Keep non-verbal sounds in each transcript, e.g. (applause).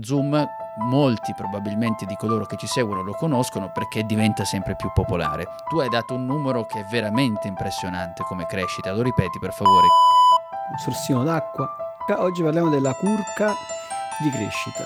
Zoom, molti probabilmente di coloro che ci seguono lo conoscono perché diventa sempre più popolare. Tu hai dato un numero che è veramente impressionante come crescita, lo ripeti per favore. Un sorsino d'acqua. Oggi parliamo della curca di crescita.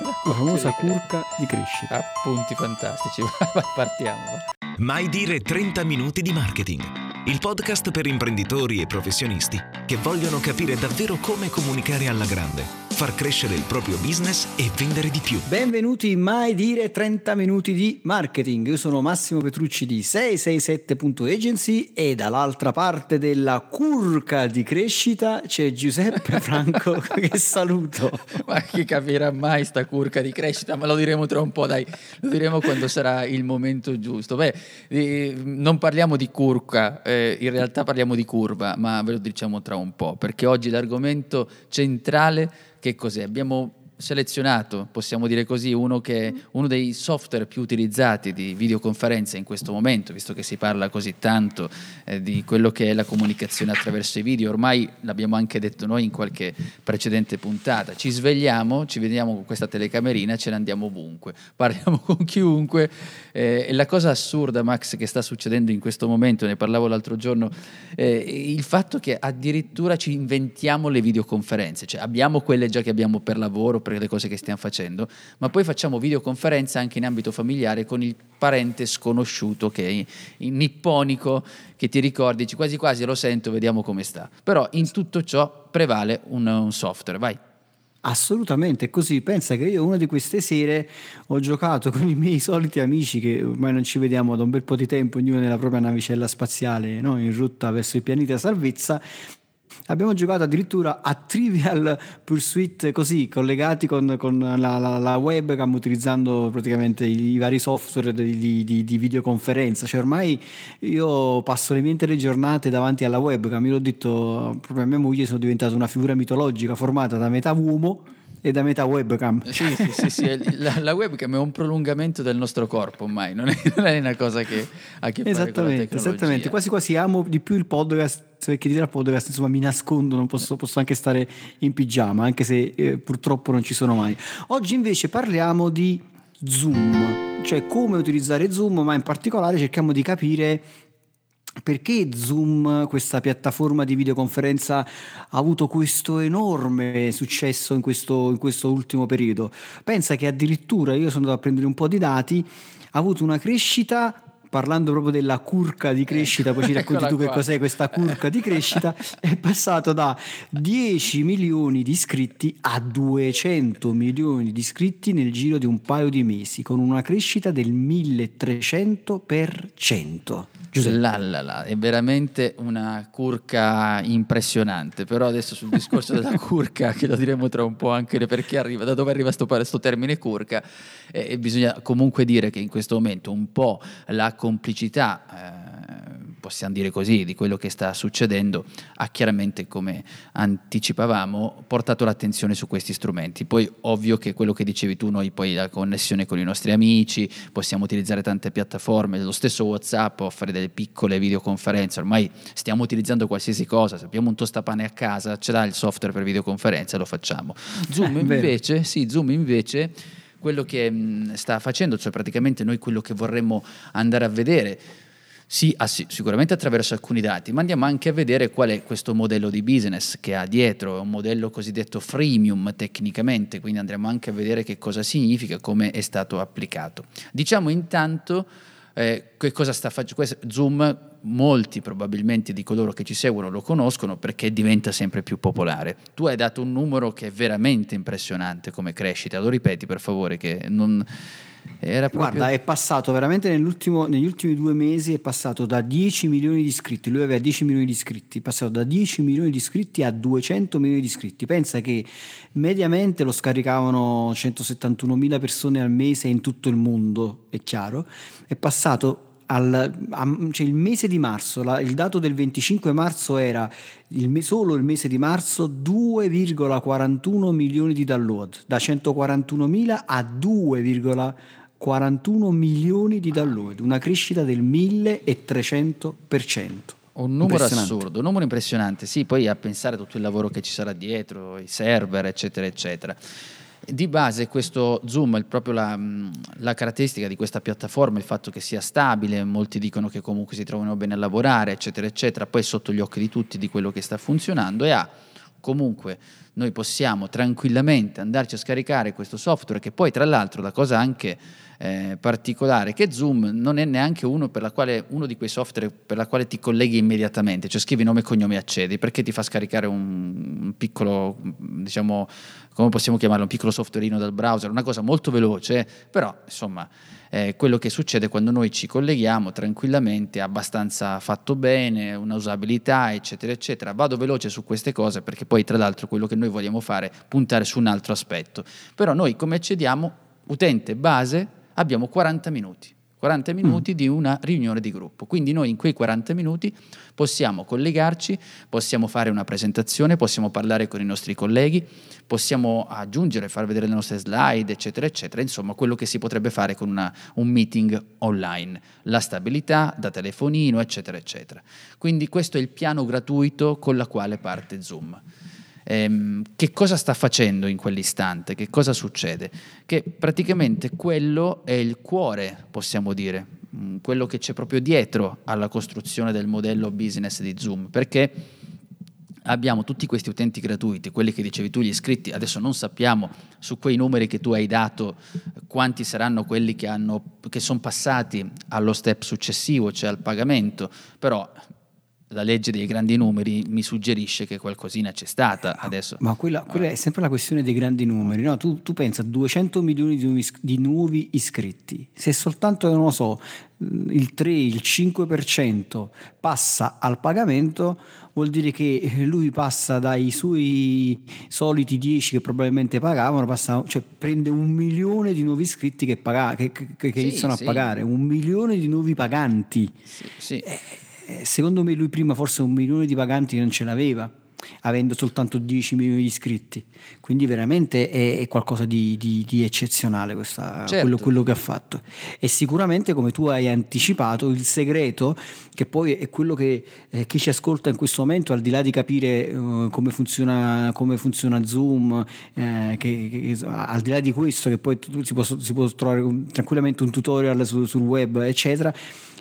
La famosa curca di crescita. Appunti fantastici, (laughs) partiamo. Mai dire 30 minuti di marketing. Il podcast per imprenditori e professionisti che vogliono capire davvero come comunicare alla grande far crescere il proprio business e vendere di più. Benvenuti in Mai Dire 30 Minuti di Marketing. Io sono Massimo Petrucci di 667.agency e dall'altra parte della curca di crescita c'è Giuseppe (laughs) Franco che saluto. Ma chi capirà mai sta curca di crescita? Ma lo diremo tra un po', dai, lo diremo quando sarà il momento giusto. Beh, eh, non parliamo di curca, eh, in realtà parliamo di curva, ma ve lo diciamo tra un po', perché oggi l'argomento centrale che cos'è? Abbiamo selezionato, possiamo dire così, uno, che, uno dei software più utilizzati di videoconferenza in questo momento, visto che si parla così tanto eh, di quello che è la comunicazione attraverso i video, ormai l'abbiamo anche detto noi in qualche precedente puntata, ci svegliamo, ci vediamo con questa telecamerina, ce ne andiamo ovunque, parliamo con chiunque. Eh, e la cosa assurda, Max, che sta succedendo in questo momento, ne parlavo l'altro giorno, eh, il fatto che addirittura ci inventiamo le videoconferenze, cioè abbiamo quelle già che abbiamo per lavoro, per le cose che stiamo facendo, ma poi facciamo videoconferenza anche in ambito familiare con il parente sconosciuto che è in nipponico, che ti ricordi, quasi quasi lo sento, vediamo come sta. Però in tutto ciò prevale un, un software, vai. Assolutamente, così. Pensa che io una di queste sere ho giocato con i miei soliti amici che ormai non ci vediamo da un bel po' di tempo, ognuno nella propria navicella spaziale, no? in rotta verso i pianeti a salvezza Abbiamo giocato addirittura a Trivial Pursuit così, collegati con, con la, la, la, webcam, utilizzando praticamente i, vari software di, di, di, videoconferenza. Cioè ormai io passo le mie intere giornate davanti alla webcam. Io l'ho detto proprio a mia moglie, sono diventato una figura mitologica formata da metà uomo e da metà webcam. (laughs) Sì, sì, sì, sì. La, la, webcam è un prolungamento del nostro corpo ormai, non è, non è una cosa che ha a che fare con la tecnologia. Esattamente, quasi quasi amo di più il podcast perché dietro al podcast insomma mi nascondo, non posso, posso anche stare in pigiama, anche se eh, purtroppo non ci sono mai. Oggi invece parliamo di Zoom, cioè come utilizzare Zoom, ma in particolare cerchiamo di capire perché Zoom, questa piattaforma di videoconferenza, ha avuto questo enorme successo in questo, in questo ultimo periodo? Pensa che addirittura, io sono andato a prendere un po' di dati, ha avuto una crescita parlando proprio della curca di crescita, poi ci (laughs) racconti tu che cos'è questa curca di crescita, (laughs) è passato da 10 milioni di iscritti a 200 milioni di iscritti nel giro di un paio di mesi, con una crescita del 1300%. La, la, la, è veramente una curca impressionante, però adesso sul discorso della (laughs) curca, che lo diremo tra un po' anche perché arriva, da dove arriva questo termine curca, eh, bisogna comunque dire che in questo momento un po' la complicità, eh, possiamo dire così, di quello che sta succedendo, ha chiaramente, come anticipavamo, portato l'attenzione su questi strumenti. Poi ovvio che quello che dicevi tu, noi poi la connessione con i nostri amici, possiamo utilizzare tante piattaforme, lo stesso Whatsapp o fare delle piccole videoconferenze, ormai stiamo utilizzando qualsiasi cosa, se abbiamo un tostapane a casa, ce l'ha il software per videoconferenze, lo facciamo. (laughs) Zoom invece, sì, Zoom invece quello che mh, sta facendo, cioè praticamente noi quello che vorremmo andare a vedere. Sì, sicuramente attraverso alcuni dati, ma andiamo anche a vedere qual è questo modello di business che ha dietro, è un modello cosiddetto freemium tecnicamente, quindi andremo anche a vedere che cosa significa, come è stato applicato. Diciamo intanto eh, che cosa sta facendo Zoom molti probabilmente di coloro che ci seguono lo conoscono perché diventa sempre più popolare. Tu hai dato un numero che è veramente impressionante come crescita, lo ripeti per favore che non... Proprio... Guarda, è passato veramente negli ultimi due mesi, è passato da 10 milioni di iscritti, lui aveva 10 milioni di iscritti, è passato da 10 milioni di iscritti a 200 milioni di iscritti. Pensa che mediamente lo scaricavano 171 mila persone al mese in tutto il mondo, è chiaro, è passato al, a, cioè il mese di marzo, la, il dato del 25 marzo era il, solo il mese di marzo 2,41 milioni di download, da 141 mila a 2,41 41 milioni di download, una crescita del 1300%. Un numero assurdo, un numero impressionante, sì, poi a pensare a tutto il lavoro che ci sarà dietro, i server, eccetera, eccetera. Di base questo Zoom è proprio la, la, caratteristica di questa piattaforma, il fatto che sia stabile, molti dicono che comunque si trovano bene a lavorare, eccetera, eccetera, poi è sotto gli occhi di tutti di quello che sta funzionando e ha comunque noi possiamo tranquillamente andarci a scaricare questo software che poi tra l'altro la cosa anche eh, particolare che Zoom non è neanche uno, quale, uno, di quei software per la quale ti colleghi immediatamente, cioè scrivi nome, cognome e accedi, perché ti fa scaricare un, un piccolo, diciamo, come possiamo chiamarlo, un piccolo softwareino dal browser, una cosa molto veloce, però insomma eh, quello che succede quando noi ci colleghiamo tranquillamente, abbastanza fatto bene, una usabilità, eccetera, eccetera. Vado veloce su queste cose perché poi tra l'altro quello che noi vogliamo fare è puntare su un altro aspetto. Però noi come accediamo? Utente base abbiamo 40 minuti. 40 minuti mm. di una riunione di gruppo. Quindi noi in quei 40 minuti possiamo collegarci, possiamo fare una presentazione, possiamo parlare con i nostri colleghi, possiamo aggiungere, far vedere le nostre slide, eccetera, eccetera. Insomma, quello che si potrebbe fare con una, un meeting online. La stabilità da telefonino, eccetera, eccetera. Quindi questo è il piano gratuito con la quale parte Zoom ehm, che cosa sta facendo in quell'istante, che cosa succede? Che praticamente quello è il cuore, possiamo dire, mm, quello che c'è proprio dietro alla costruzione del modello business di Zoom, perché abbiamo tutti questi utenti gratuiti, quelli che dicevi tu, gli iscritti, adesso non sappiamo su quei numeri che tu hai dato quanti saranno quelli che, che sono passati allo step successivo, cioè al pagamento, però la legge dei grandi numeri mi suggerisce che qualcosina c'è stata adesso. Ma quella, quella è sempre la questione dei grandi numeri, no? tu, tu pensa a 200 milioni di nuovi, di nuovi, iscritti, se soltanto, non lo so, il 3, il 5% passa al pagamento, vuol dire che lui passa dai suoi soliti 10 che probabilmente pagavano, passa, cioè prende un milione di nuovi iscritti che, paga, che, che, che sì, iniziano sì. a pagare, un milione di nuovi paganti. Sì, sì. Eh, secondo me lui prima forse un milione di paganti non ce l'aveva avendo soltanto 10 milioni di iscritti. Quindi veramente è, è qualcosa di, di, di eccezionale questa, certo. quello, quello, che ha fatto. E sicuramente, come tu hai anticipato, il segreto, che poi è quello che eh, chi ci ascolta in questo momento, al di là di capire uh, come, funziona, come, funziona, Zoom, eh, che, che, al di là di questo, che poi si può, si può trovare tranquillamente un tutorial su, sul web, eccetera,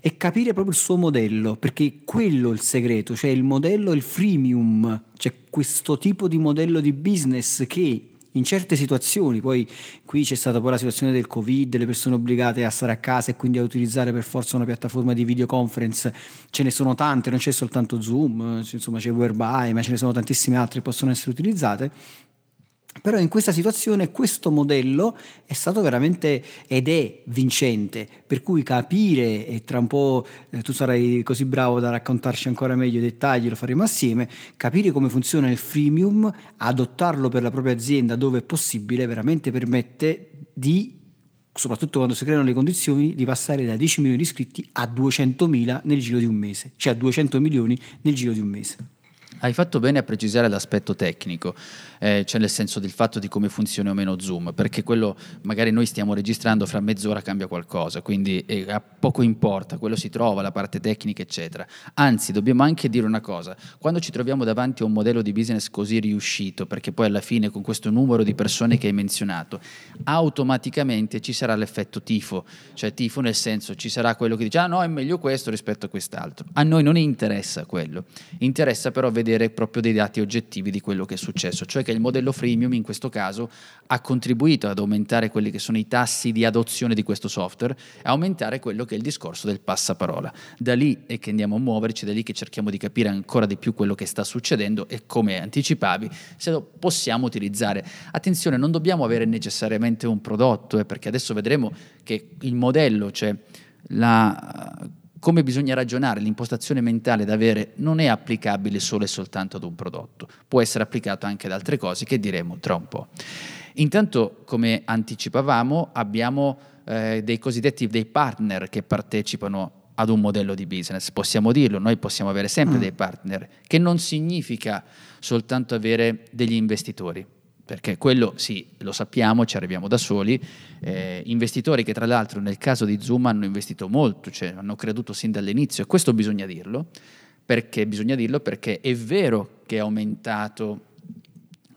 e capire proprio il suo modello, perché quello è il segreto, cioè il modello, il freemium, cioè questo tipo di modello di business che in certe situazioni, poi qui c'è stata poi la situazione del Covid, le persone obbligate a stare a casa e quindi a utilizzare per forza una piattaforma di videoconference, ce ne sono tante, non c'è soltanto Zoom, insomma c'è Whereby, ma ce ne sono tantissime altre che possono essere utilizzate però in questa situazione questo modello è stato veramente ed è vincente, per cui capire, e tra un po' eh, tu sarai così bravo da raccontarci ancora meglio i dettagli, lo faremo assieme, capire come funziona il freemium, adottarlo per la propria azienda dove è possibile, veramente permette di soprattutto quando si creano le condizioni, di passare da 10 milioni di iscritti a 200 mila nel giro di un mese, cioè a 200 milioni nel giro di un mese. Hai fatto bene a precisare l'aspetto tecnico, eh, cioè nel senso del fatto di come funziona o meno Zoom, perché quello magari noi stiamo registrando fra mezz'ora cambia qualcosa, quindi eh, a poco importa, quello si trova, la parte tecnica, eccetera. Anzi, dobbiamo anche dire una cosa, quando ci troviamo davanti a un modello di business così riuscito, perché poi alla fine con questo numero di persone che hai menzionato, automaticamente ci sarà l'effetto tifo, cioè tifo nel senso ci sarà quello che dice ah no è meglio questo rispetto a quest'altro. A noi non interessa quello, interessa però vedere vedere proprio dei dati oggettivi di quello che è successo, cioè che il modello freemium in questo caso ha contribuito ad aumentare quelli che sono i tassi di adozione di questo software e aumentare quello che è il discorso del passaparola. Da lì è che andiamo a muoverci, da lì che cerchiamo di capire ancora di più quello che sta succedendo e come anticipavi, se lo possiamo utilizzare. Attenzione, non dobbiamo avere necessariamente un prodotto, eh, perché adesso vedremo che il modello, cioè la, come bisogna ragionare, l'impostazione mentale da avere non è applicabile solo e soltanto ad un prodotto, può essere applicato anche ad altre cose che diremo tra un po'. Intanto, come anticipavamo, abbiamo eh, dei cosiddetti dei partner che partecipano ad un modello di business, possiamo dirlo, noi possiamo avere sempre mm. dei partner, che non significa soltanto avere degli investitori, perché quello sì, lo sappiamo, ci arriviamo da soli, eh, investitori che tra l'altro nel caso di Zoom hanno investito molto, cioè hanno creduto sin dall'inizio e questo bisogna dirlo, perché bisogna dirlo perché è vero che è aumentato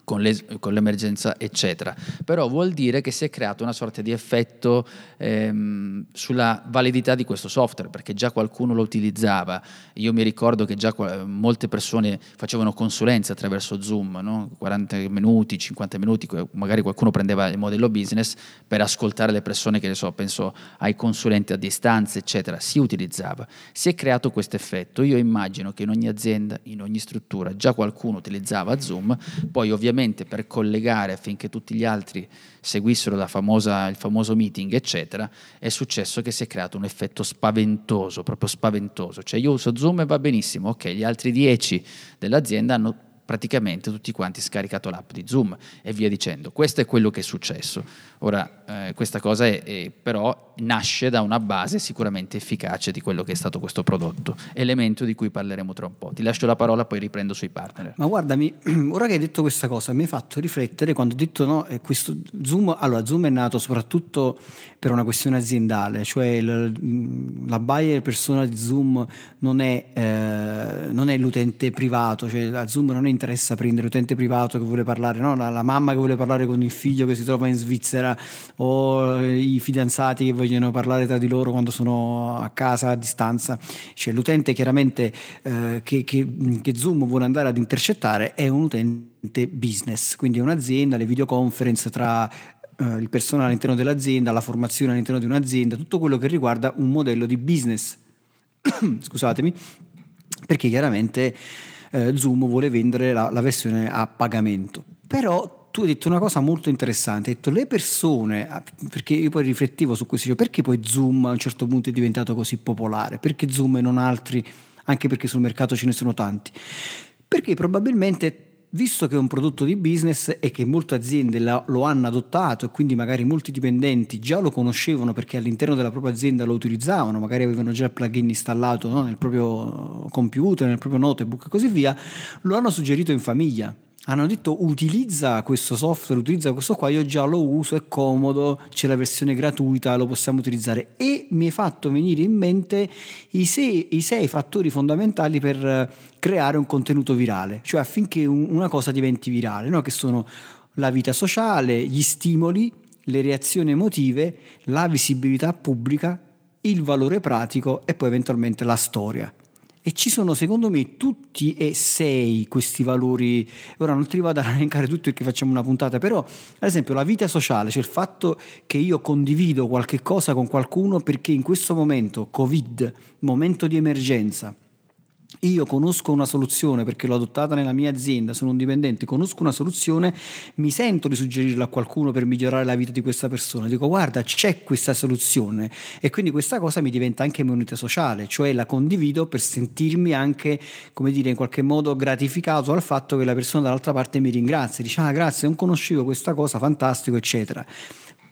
con, le, con, l'emergenza, eccetera. Però vuol dire che si è creato una sorta di effetto ehm, sulla validità di questo software, perché già qualcuno lo utilizzava. Io mi ricordo che già molte persone facevano consulenza attraverso Zoom, no? 40 minuti, 50 minuti, magari qualcuno prendeva il modello business per ascoltare le persone che ne so, penso ai consulenti a distanza, eccetera. Si utilizzava. Si è creato questo effetto. Io immagino che in ogni azienda, in ogni struttura, già qualcuno utilizzava Zoom, poi ovviamente ovviamente per collegare affinché tutti gli altri seguissero famosa, il famoso meeting, eccetera, è successo che si è creato un effetto spaventoso, proprio spaventoso. Cioè io uso Zoom e va benissimo, ok, gli altri dieci dell'azienda hanno praticamente tutti quanti scaricato l'app di Zoom e via dicendo. Questo è quello che è successo. Ora, eh, questa cosa è, è, però nasce da una base sicuramente efficace di quello che è stato questo prodotto, elemento di cui parleremo tra un po'. Ti lascio la parola, poi riprendo sui partner. Ma guardami, (clears throat) ora che hai detto questa cosa, mi hai fatto riflettere quando ho detto no, questo Zoom, allora Zoom è nato soprattutto per una questione aziendale, cioè il, la buyer persona di Zoom non è, eh, non è l'utente privato, cioè a Zoom non interessa prendere l'utente privato che vuole parlare, no? la, la mamma che vuole parlare con il figlio che si trova in Svizzera o i fidanzati che vogliono parlare tra di loro quando sono a casa a distanza. Cioè, l'utente chiaramente eh, che, che, che Zoom vuole andare ad intercettare è un utente business, quindi è un'azienda, le videoconference tra eh, il personale all'interno dell'azienda, la formazione all'interno di un'azienda, tutto quello che riguarda un modello di business. (coughs) Scusatemi, perché chiaramente eh, Zoom vuole vendere la, la versione a pagamento. Però tu hai detto una cosa molto interessante, hai detto le persone, ah, perché io poi riflettevo su questo, perché poi Zoom a un certo punto è diventato così popolare? Perché Zoom e non altri, anche perché sul mercato ce ne sono tanti? Perché probabilmente visto che è un prodotto di business e che molte aziende lo hanno adottato e quindi magari molti dipendenti già lo conoscevano perché all'interno della propria azienda lo utilizzavano, magari avevano già il plugin installato no? nel proprio computer, nel proprio notebook e così via, lo hanno suggerito in famiglia hanno detto utilizza questo software, utilizza questo qua, io già lo uso, è comodo, c'è la versione gratuita, lo possiamo utilizzare e mi è fatto venire in mente i sei, i sei fattori fondamentali per creare un contenuto virale, cioè affinché un, una cosa diventi virale, no? che sono la vita sociale, gli stimoli, le reazioni emotive, la visibilità pubblica, il valore pratico e poi eventualmente la storia. E ci sono secondo me tutti e sei questi valori. Ora non ti vado a elencare tutti perché facciamo una puntata, però ad esempio la vita sociale, cioè il fatto che io condivido qualche cosa con qualcuno perché in questo momento, Covid, momento di emergenza, io conosco una soluzione perché l'ho adottata nella mia azienda, sono un dipendente, conosco una soluzione, mi sento di suggerirla a qualcuno per migliorare la vita di questa persona. Dico guarda, c'è questa soluzione e quindi questa cosa mi diventa anche moneta sociale, cioè la condivido per sentirmi anche, come dire, in qualche modo gratificato al fatto che la persona dall'altra parte mi ringrazia, dice ah grazie, non conoscevo questa cosa, fantastico, eccetera.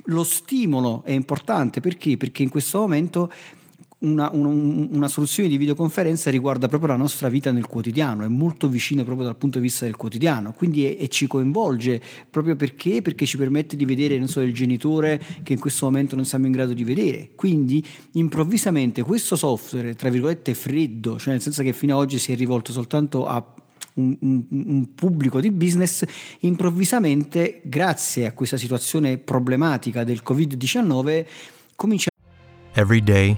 Lo stimolo è importante perché? Perché in questo momento una, una, una, soluzione di videoconferenza riguarda proprio la nostra vita nel quotidiano, è molto vicina proprio dal punto di vista del quotidiano, quindi è, e ci coinvolge proprio perché? Perché ci permette di vedere so, il genitore che in questo momento non siamo in grado di vedere. Quindi improvvisamente questo software, tra virgolette, freddo, cioè nel senso che fino ad oggi si è rivolto soltanto a un, un, un, pubblico di business, improvvisamente, grazie a questa situazione problematica del Covid-19, comincia. Every day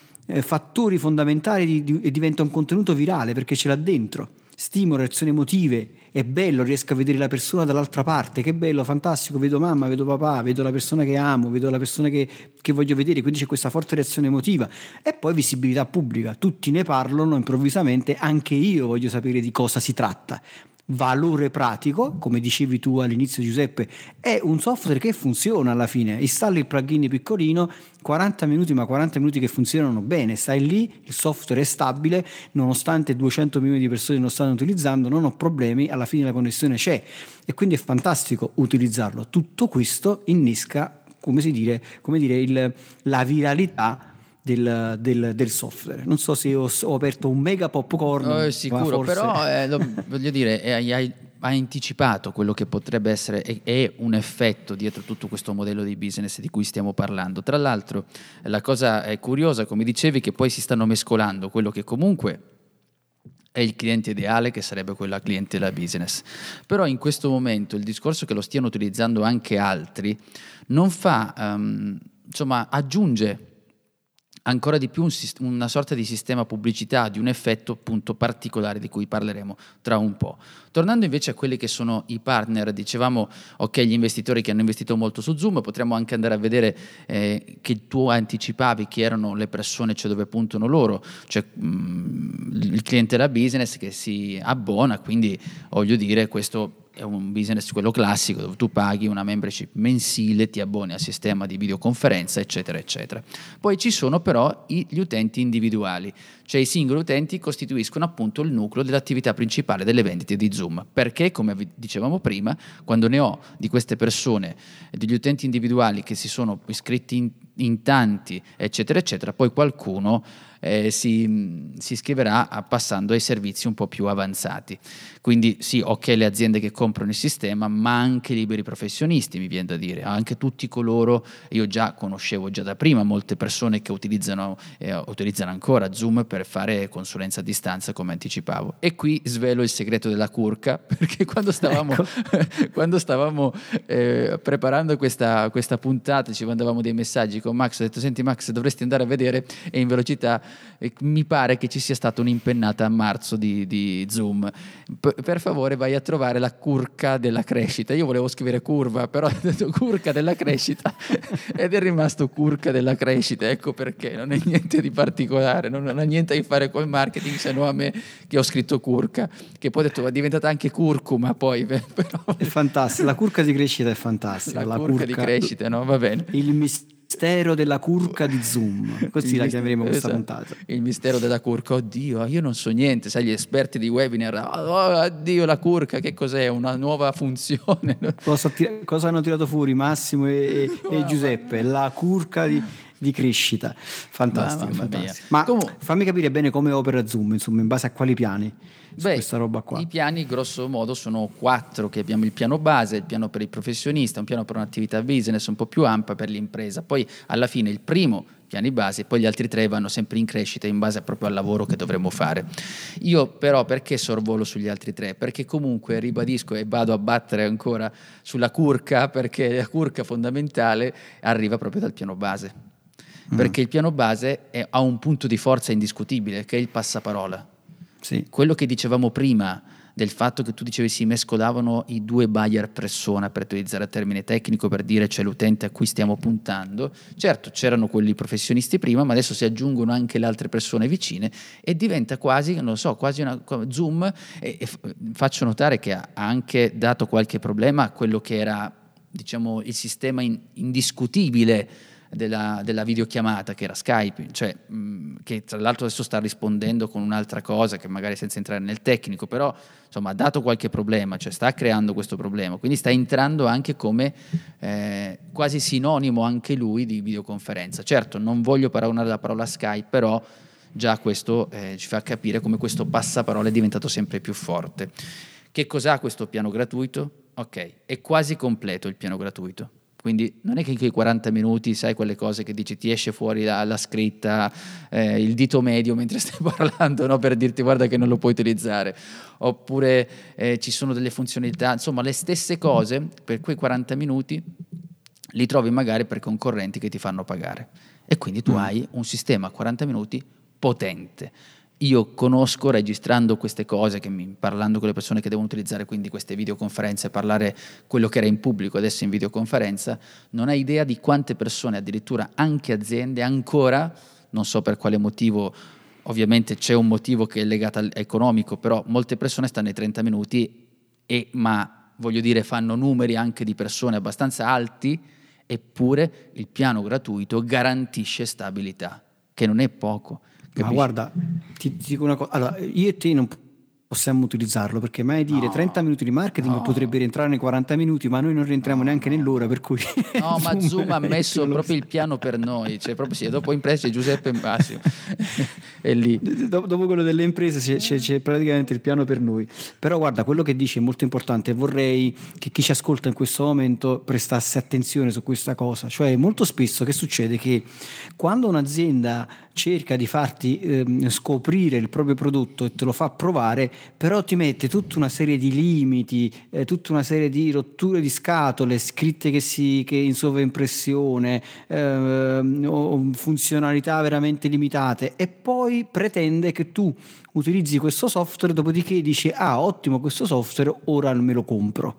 eh, fattori fondamentali di- di- e diventa un contenuto virale perché ce l'ha dentro. Stimola, reazioni emotive, è bello, riesco a vedere la persona dall'altra parte, che bello, fantastico, vedo mamma, vedo papà, vedo la persona che amo, vedo la persona che, che voglio vedere, quindi c'è questa forte reazione emotiva e poi visibilità pubblica, tutti ne parlano improvvisamente, anche io voglio sapere di cosa si tratta. Valore pratico, come dicevi tu all'inizio Giuseppe, è un software che funziona alla fine, installi il plugin piccolino, 40 minuti ma 40 minuti che funzionano bene, stai lì, il software è stabile, nonostante 200 milioni di persone lo stanno utilizzando, non ho problemi, alla fine la connessione c'è. E quindi è fantastico utilizzarlo. Tutto questo innesca, come si dire, come dire il- la viralità del, del- del software. Non so se ho, ho aperto un mega popcorn. Ma è sicuro, forse- però eh, lo- voglio dire, eh, hai, hai- hai anticipato quello che potrebbe essere e- è un effetto dietro tutto questo modello di business di cui stiamo parlando. Tra l'altro, eh, la cosa è curiosa, come dicevi, che poi si stanno mescolando quello che comunque è il cliente ideale che sarebbe quella cliente da business. Però in questo momento il discorso che lo stiano utilizzando anche altri non fa, ehm, insomma, aggiunge ancora di più un una sorta di sistema pubblicità, di un effetto appunto particolare di cui parleremo tra un po'. Tornando invece a quelli che sono i partner, dicevamo ok gli investitori che hanno investito molto su Zoom, potremmo anche andare a vedere eh, che tu anticipavi chi erano le persone, cioè dove puntano loro, cioè mm, il cliente da business che si abbona, quindi voglio dire questo è un business quello classico dove tu paghi una membership mensile, ti abboni al sistema di videoconferenza, eccetera, eccetera. Poi ci sono però gli utenti individuali, cioè i singoli utenti costituiscono appunto il nucleo dell'attività principale delle vendite di Zoom, perché come dicevamo prima, quando ne ho di queste persone, degli utenti individuali che si sono iscritti in, in tanti, eccetera, eccetera, poi qualcuno eh, si, si iscriverà passando ai servizi un po' più avanzati. Quindi sì, ok le aziende che comprano il sistema, ma anche i liberi professionisti, mi viene da dire, anche tutti coloro, io già conoscevo già da prima molte persone che utilizzano, eh, utilizzano ancora Zoom per fare consulenza a distanza, come anticipavo. E qui svelo il segreto della curca, (laughs) perché quando stavamo, (laughs) quando stavamo eh, preparando questa, questa puntata ci mandavamo dei messaggi con Max, ho detto senti Max dovresti andare a vedere e in velocità mi pare che ci sia stata un'impennata a marzo di, di Zoom. P- per favore vai a trovare la curca della crescita. Io volevo scrivere curva, però (laughs) ho detto curca della crescita (laughs) ed è rimasto curca della crescita. Ecco perché non è niente di particolare, non ha niente a che fare col marketing se no a me che ho scritto curca, che poi ho detto è diventata anche curcuma poi, (laughs) però È fantastica, la curca di crescita è fantastica. la, curca, di crescita, no? Va bene. Il mistero della curca di Zoom, così Il la chiameremo questa esatto. puntata. Il mistero della curca, oddio, io non so niente, sai, gli esperti di webinar, oh, oddio, la curca, che cos'è? Una nuova funzione? Cosa, ti- cosa hanno tirato fuori Massimo e, e- (laughs) e Giuseppe? La curca di, di crescita. Fantastico, mia. fantastico. Ma Comunque- fammi capire bene come opera Zoom, insomma, in base a quali piani Beh, questa roba qua. I piani, grosso modo, sono quattro, che abbiamo il piano base, il piano per il professionista, un piano per un'attività business un po' più ampia per l'impresa. Poi, alla fine, il primo piani base, poi gli altri tre vanno sempre in crescita in base proprio al lavoro che dovremmo fare. Io però perché sorvolo sugli altri tre? Perché comunque ribadisco e vado a battere ancora sulla curca, perché la curca fondamentale arriva proprio dal piano base. Perché il piano base è- ha un punto di forza indiscutibile, che è il passaparola. Sì. quello che dicevamo prima del fatto che tu dicevi si mescolavano i due buyer persona per utilizzare il termine tecnico per dire c'è l'utente a cui stiamo puntando. Certo c'erano quelli professionisti prima ma adesso si aggiungono anche le altre persone vicine e diventa quasi non lo so quasi una zoom e, e faccio notare che ha ha anche dato qualche problema a quello che era diciamo il sistema in- indiscutibile della, della videochiamata che era Skype, cioè, mh, che tra l'altro adesso sta rispondendo con un'altra cosa che magari senza entrare nel tecnico, però insomma ha dato qualche problema, cioè sta creando questo problema, quindi sta entrando anche come eh, quasi sinonimo anche lui di videoconferenza. Certo, non voglio paragonare la parola Skype, però già questo eh, ci fa capire come questo passaparola è diventato sempre più forte. Che cos'ha questo piano gratuito? Ok, è quasi completo il piano gratuito. Quindi non è che in quei 40 minuti sai quelle cose che dici, ti esce fuori la, la scritta, eh, il dito medio mentre (laughs) stai parlando, no? per dirti guarda che non lo puoi utilizzare. Oppure eh, ci sono delle funzionalità, insomma le stesse cose per quei 40 minuti li trovi magari per concorrenti che ti fanno pagare. E quindi tu mm. hai un sistema a 40 minuti potente io conosco registrando queste cose, mi, parlando con le persone che devono utilizzare quindi queste videoconferenze, parlare quello che era in pubblico adesso in videoconferenza, non hai idea di quante persone, addirittura anche aziende, ancora, non so per quale motivo, ovviamente c'è un motivo che è legato al economico, però molte persone stanno ai 30 minuti e, ma voglio dire, fanno numeri anche di persone abbastanza alti, eppure il piano gratuito garantisce stabilità, che non è poco. Capisci? Ma guarda, ti, ti, dico una cosa. Allora, io e te non possiamo utilizzarlo perché mai dire no, 30 minuti di marketing no. potrebbe rientrare nei 40 minuti ma noi non rientriamo neanche nell'ora per cui no (laughs) ma Zoom ha messo proprio il piano per noi cioè proprio sì, dopo imprese Giuseppe Massimo (laughs) è lì. Dopo quello delle imprese c'è, c'è, c'è, praticamente il piano per noi. Però guarda quello che dici è molto importante vorrei che chi ci ascolta in questo momento prestasse attenzione su questa cosa. Cioè molto spesso che succede? Che quando un'azienda cerca di farti eh, scoprire il proprio prodotto e te lo fa provare, però ti mette tutta una serie di limiti, eh, tutta una serie di rotture di scatole, scritte che, si, che in sovraimpressione, eh, funzionalità veramente limitate e poi pretende che tu utilizzi questo software, dopodiché dici ah ottimo questo software, ora me lo compro.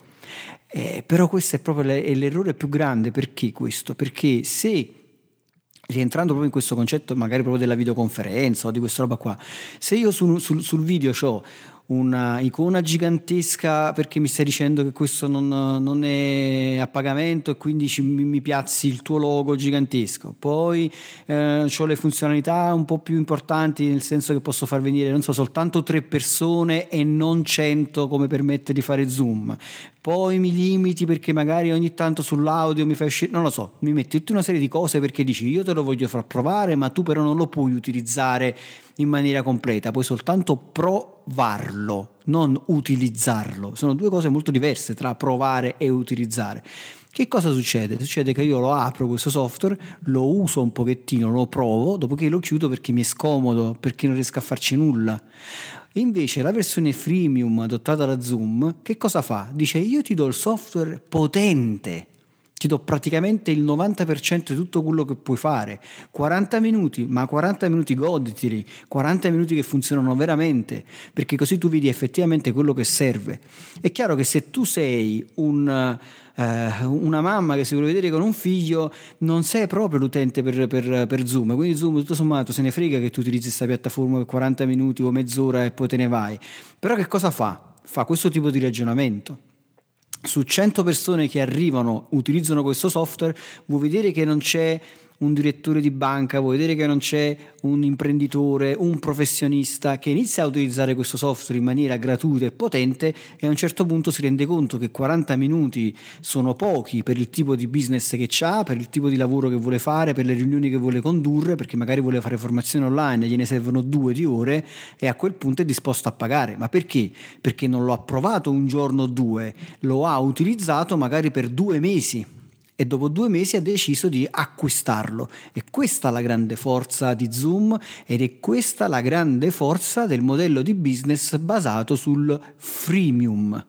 Eh, però questo è proprio l'errore più grande, perché questo? Perché se rientrando proprio in questo concetto magari proprio della videoconferenza o di questa roba qua, se io sul, sul, sul video ho una icona gigantesca perché mi stai dicendo che questo non, non è a pagamento e quindi ci, mi, piazzi il tuo logo gigantesco. Poi eh, ho le funzionalità un po' più importanti nel senso che posso far venire, non so, soltanto tre persone e non cento come permette di fare zoom. Poi mi limiti perché magari ogni tanto sull'audio mi fai uscire, non lo so, mi metti tutta una serie di cose perché dici io te lo voglio far provare, ma tu però non lo puoi utilizzare in maniera completa, puoi soltanto provarlo, non utilizzarlo. Sono due cose molto diverse tra provare e utilizzare. Che cosa succede? Succede che io lo apro questo software, lo uso un pochettino, lo provo, dopodiché lo chiudo perché mi è scomodo, perché non riesco a farci nulla. Invece la versione freemium adottata da Zoom, che cosa fa? Dice io ti do il software potente, ti do praticamente il 90% di tutto quello che puoi fare. 40 minuti, ma 40 minuti goditeli, 40 minuti che funzionano veramente, perché così tu vedi effettivamente quello che serve. È chiaro che se tu sei un, eh, una mamma che si vuole vedere con un figlio, non sei proprio l'utente per, per, per, Zoom, quindi Zoom tutto sommato se ne frega che tu utilizzi questa piattaforma per 40 minuti o mezz'ora e poi te ne vai. Però che cosa fa? Fa questo tipo di ragionamento su 100 persone che arrivano, utilizzano questo software, vuoi vedere che non c'è un direttore di banca, vuoi vedere che non c'è un imprenditore, un professionista che inizia a utilizzare questo software in maniera gratuita e potente e a un certo punto si rende conto che 40 minuti sono pochi per il tipo di business che ha, per il tipo di lavoro che vuole fare, per le riunioni che vuole condurre, perché magari vuole fare formazione online, gliene servono due di ore e a quel punto è disposto a pagare. Ma perché? Perché non lo ha provato un giorno o due, lo ha utilizzato magari per due mesi e dopo due mesi ha deciso di acquistarlo. E questa è la grande forza di Zoom ed è questa la grande forza del modello di business basato sul freemium.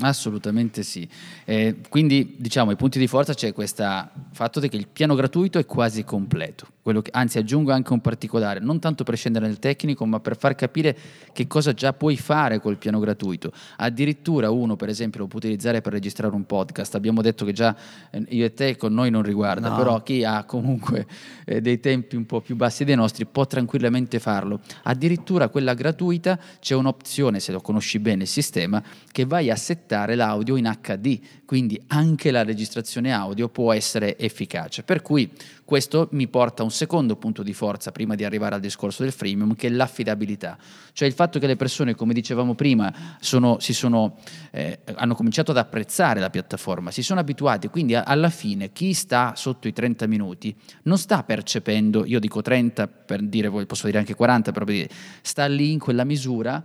Assolutamente sì. Eh, quindi diciamo, i punti di forza c'è questo fatto che il piano gratuito è quasi completo, che, anzi aggiungo anche un particolare, non tanto per scendere nel tecnico, ma per far capire che cosa già puoi fare col piano gratuito. Addirittura uno, per esempio, lo può utilizzare per registrare un podcast. Abbiamo detto che già eh, io e te con noi non riguarda, no. però chi ha comunque eh, dei tempi un po' più bassi dei nostri può tranquillamente farlo. Addirittura quella gratuita c'è un'opzione, se lo conosci bene il sistema, che vai a settare l'audio in HD quindi anche la registrazione audio può essere efficace. Per cui questo mi porta a un secondo punto di forza prima di arrivare al discorso del freemium, che è l'affidabilità, cioè il fatto che le persone, come dicevamo prima, sono, sono, eh, hanno cominciato ad apprezzare la piattaforma, si sono abituati, quindi alla fine chi sta sotto i 30 minuti non sta percependo, io dico 30 per dire, posso dire anche 40, però sta lì in quella misura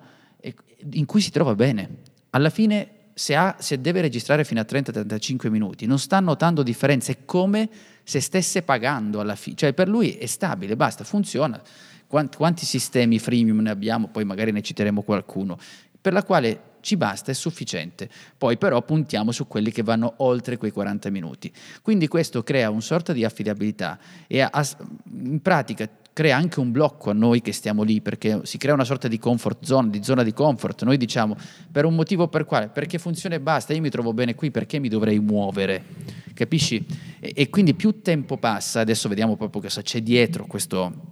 in cui si trova bene. Alla fine se, ha, se deve registrare fino a 30-35 minuti, non sta notando differenze, è come se stesse pagando alla fine, cioè per lui è stabile, basta, funziona. Quanti, quanti sistemi freemium ne abbiamo, poi magari ne citeremo qualcuno, per la quale ci basta, è sufficiente. Poi però puntiamo su quelli che vanno oltre quei 40 minuti. Quindi questo crea una sorta di affidabilità e in pratica crea anche un blocco a noi che stiamo lì, perché si crea una sorta di comfort zone, di zona di comfort. Noi diciamo per un motivo per quale? Perché funziona e basta, io mi trovo bene qui, perché mi dovrei muovere? Capisci? E, e quindi più tempo passa, adesso vediamo proprio cosa c'è dietro questo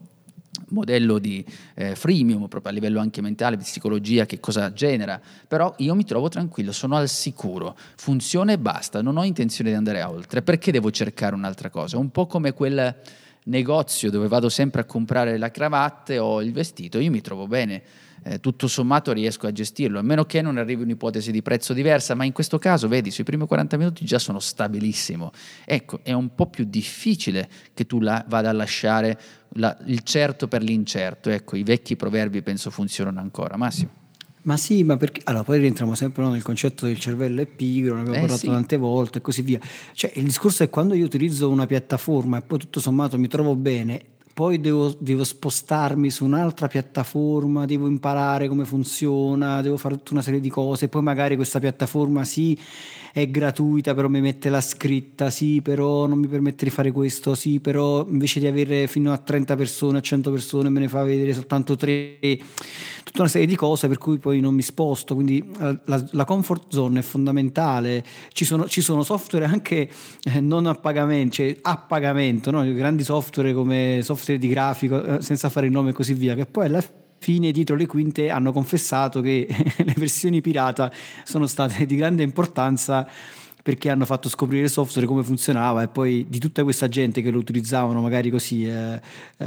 modello di eh, freemium proprio a livello anche mentale, di psicologia, che cosa genera, però io mi trovo tranquillo, sono al sicuro, funziona e basta, non ho intenzione di andare oltre, perché devo cercare un'altra cosa? Un po' come quel negozio dove vado sempre a comprare la cravatta o il vestito, io mi trovo bene, eh, tutto sommato riesco a gestirlo, a meno che non arrivi un'ipotesi di prezzo diversa, ma in questo caso, vedi, sui primi 40 minuti già sono stabilissimo. Ecco, è un po' più difficile che tu la, vada a lasciare la, il certo per l'incerto, ecco, i vecchi proverbi penso funzionano ancora. Massimo. Ma sì, ma perché allora poi rientriamo sempre no, nel concetto del cervello è pigro, ne abbiamo eh, parlato sì. tante volte e così via. Cioè, il discorso è quando io utilizzo una piattaforma e poi tutto sommato mi trovo bene, poi devo, devo, spostarmi su un'altra piattaforma, devo imparare come funziona, devo fare tutta una serie di cose, poi magari questa piattaforma sì è gratuita, però mi mette la scritta, sì, però non mi permette di fare questo, sì, però invece di avere fino a 30 persone, a 100 persone, me ne fa vedere soltanto 3, tutta una serie di cose per cui poi non mi sposto, quindi eh, la, la comfort zone è fondamentale, ci sono, ci sono software anche eh, non a pagamento, cioè a pagamento, no? grandi software come software di grafico, eh, senza fare il nome e così via, che poi alla fine fine dietro le quinte hanno confessato che (laughs) le versioni pirata sono state di grande importanza perché hanno fatto scoprire il software come funzionava e poi di tutta questa gente che lo utilizzavano magari così eh, eh,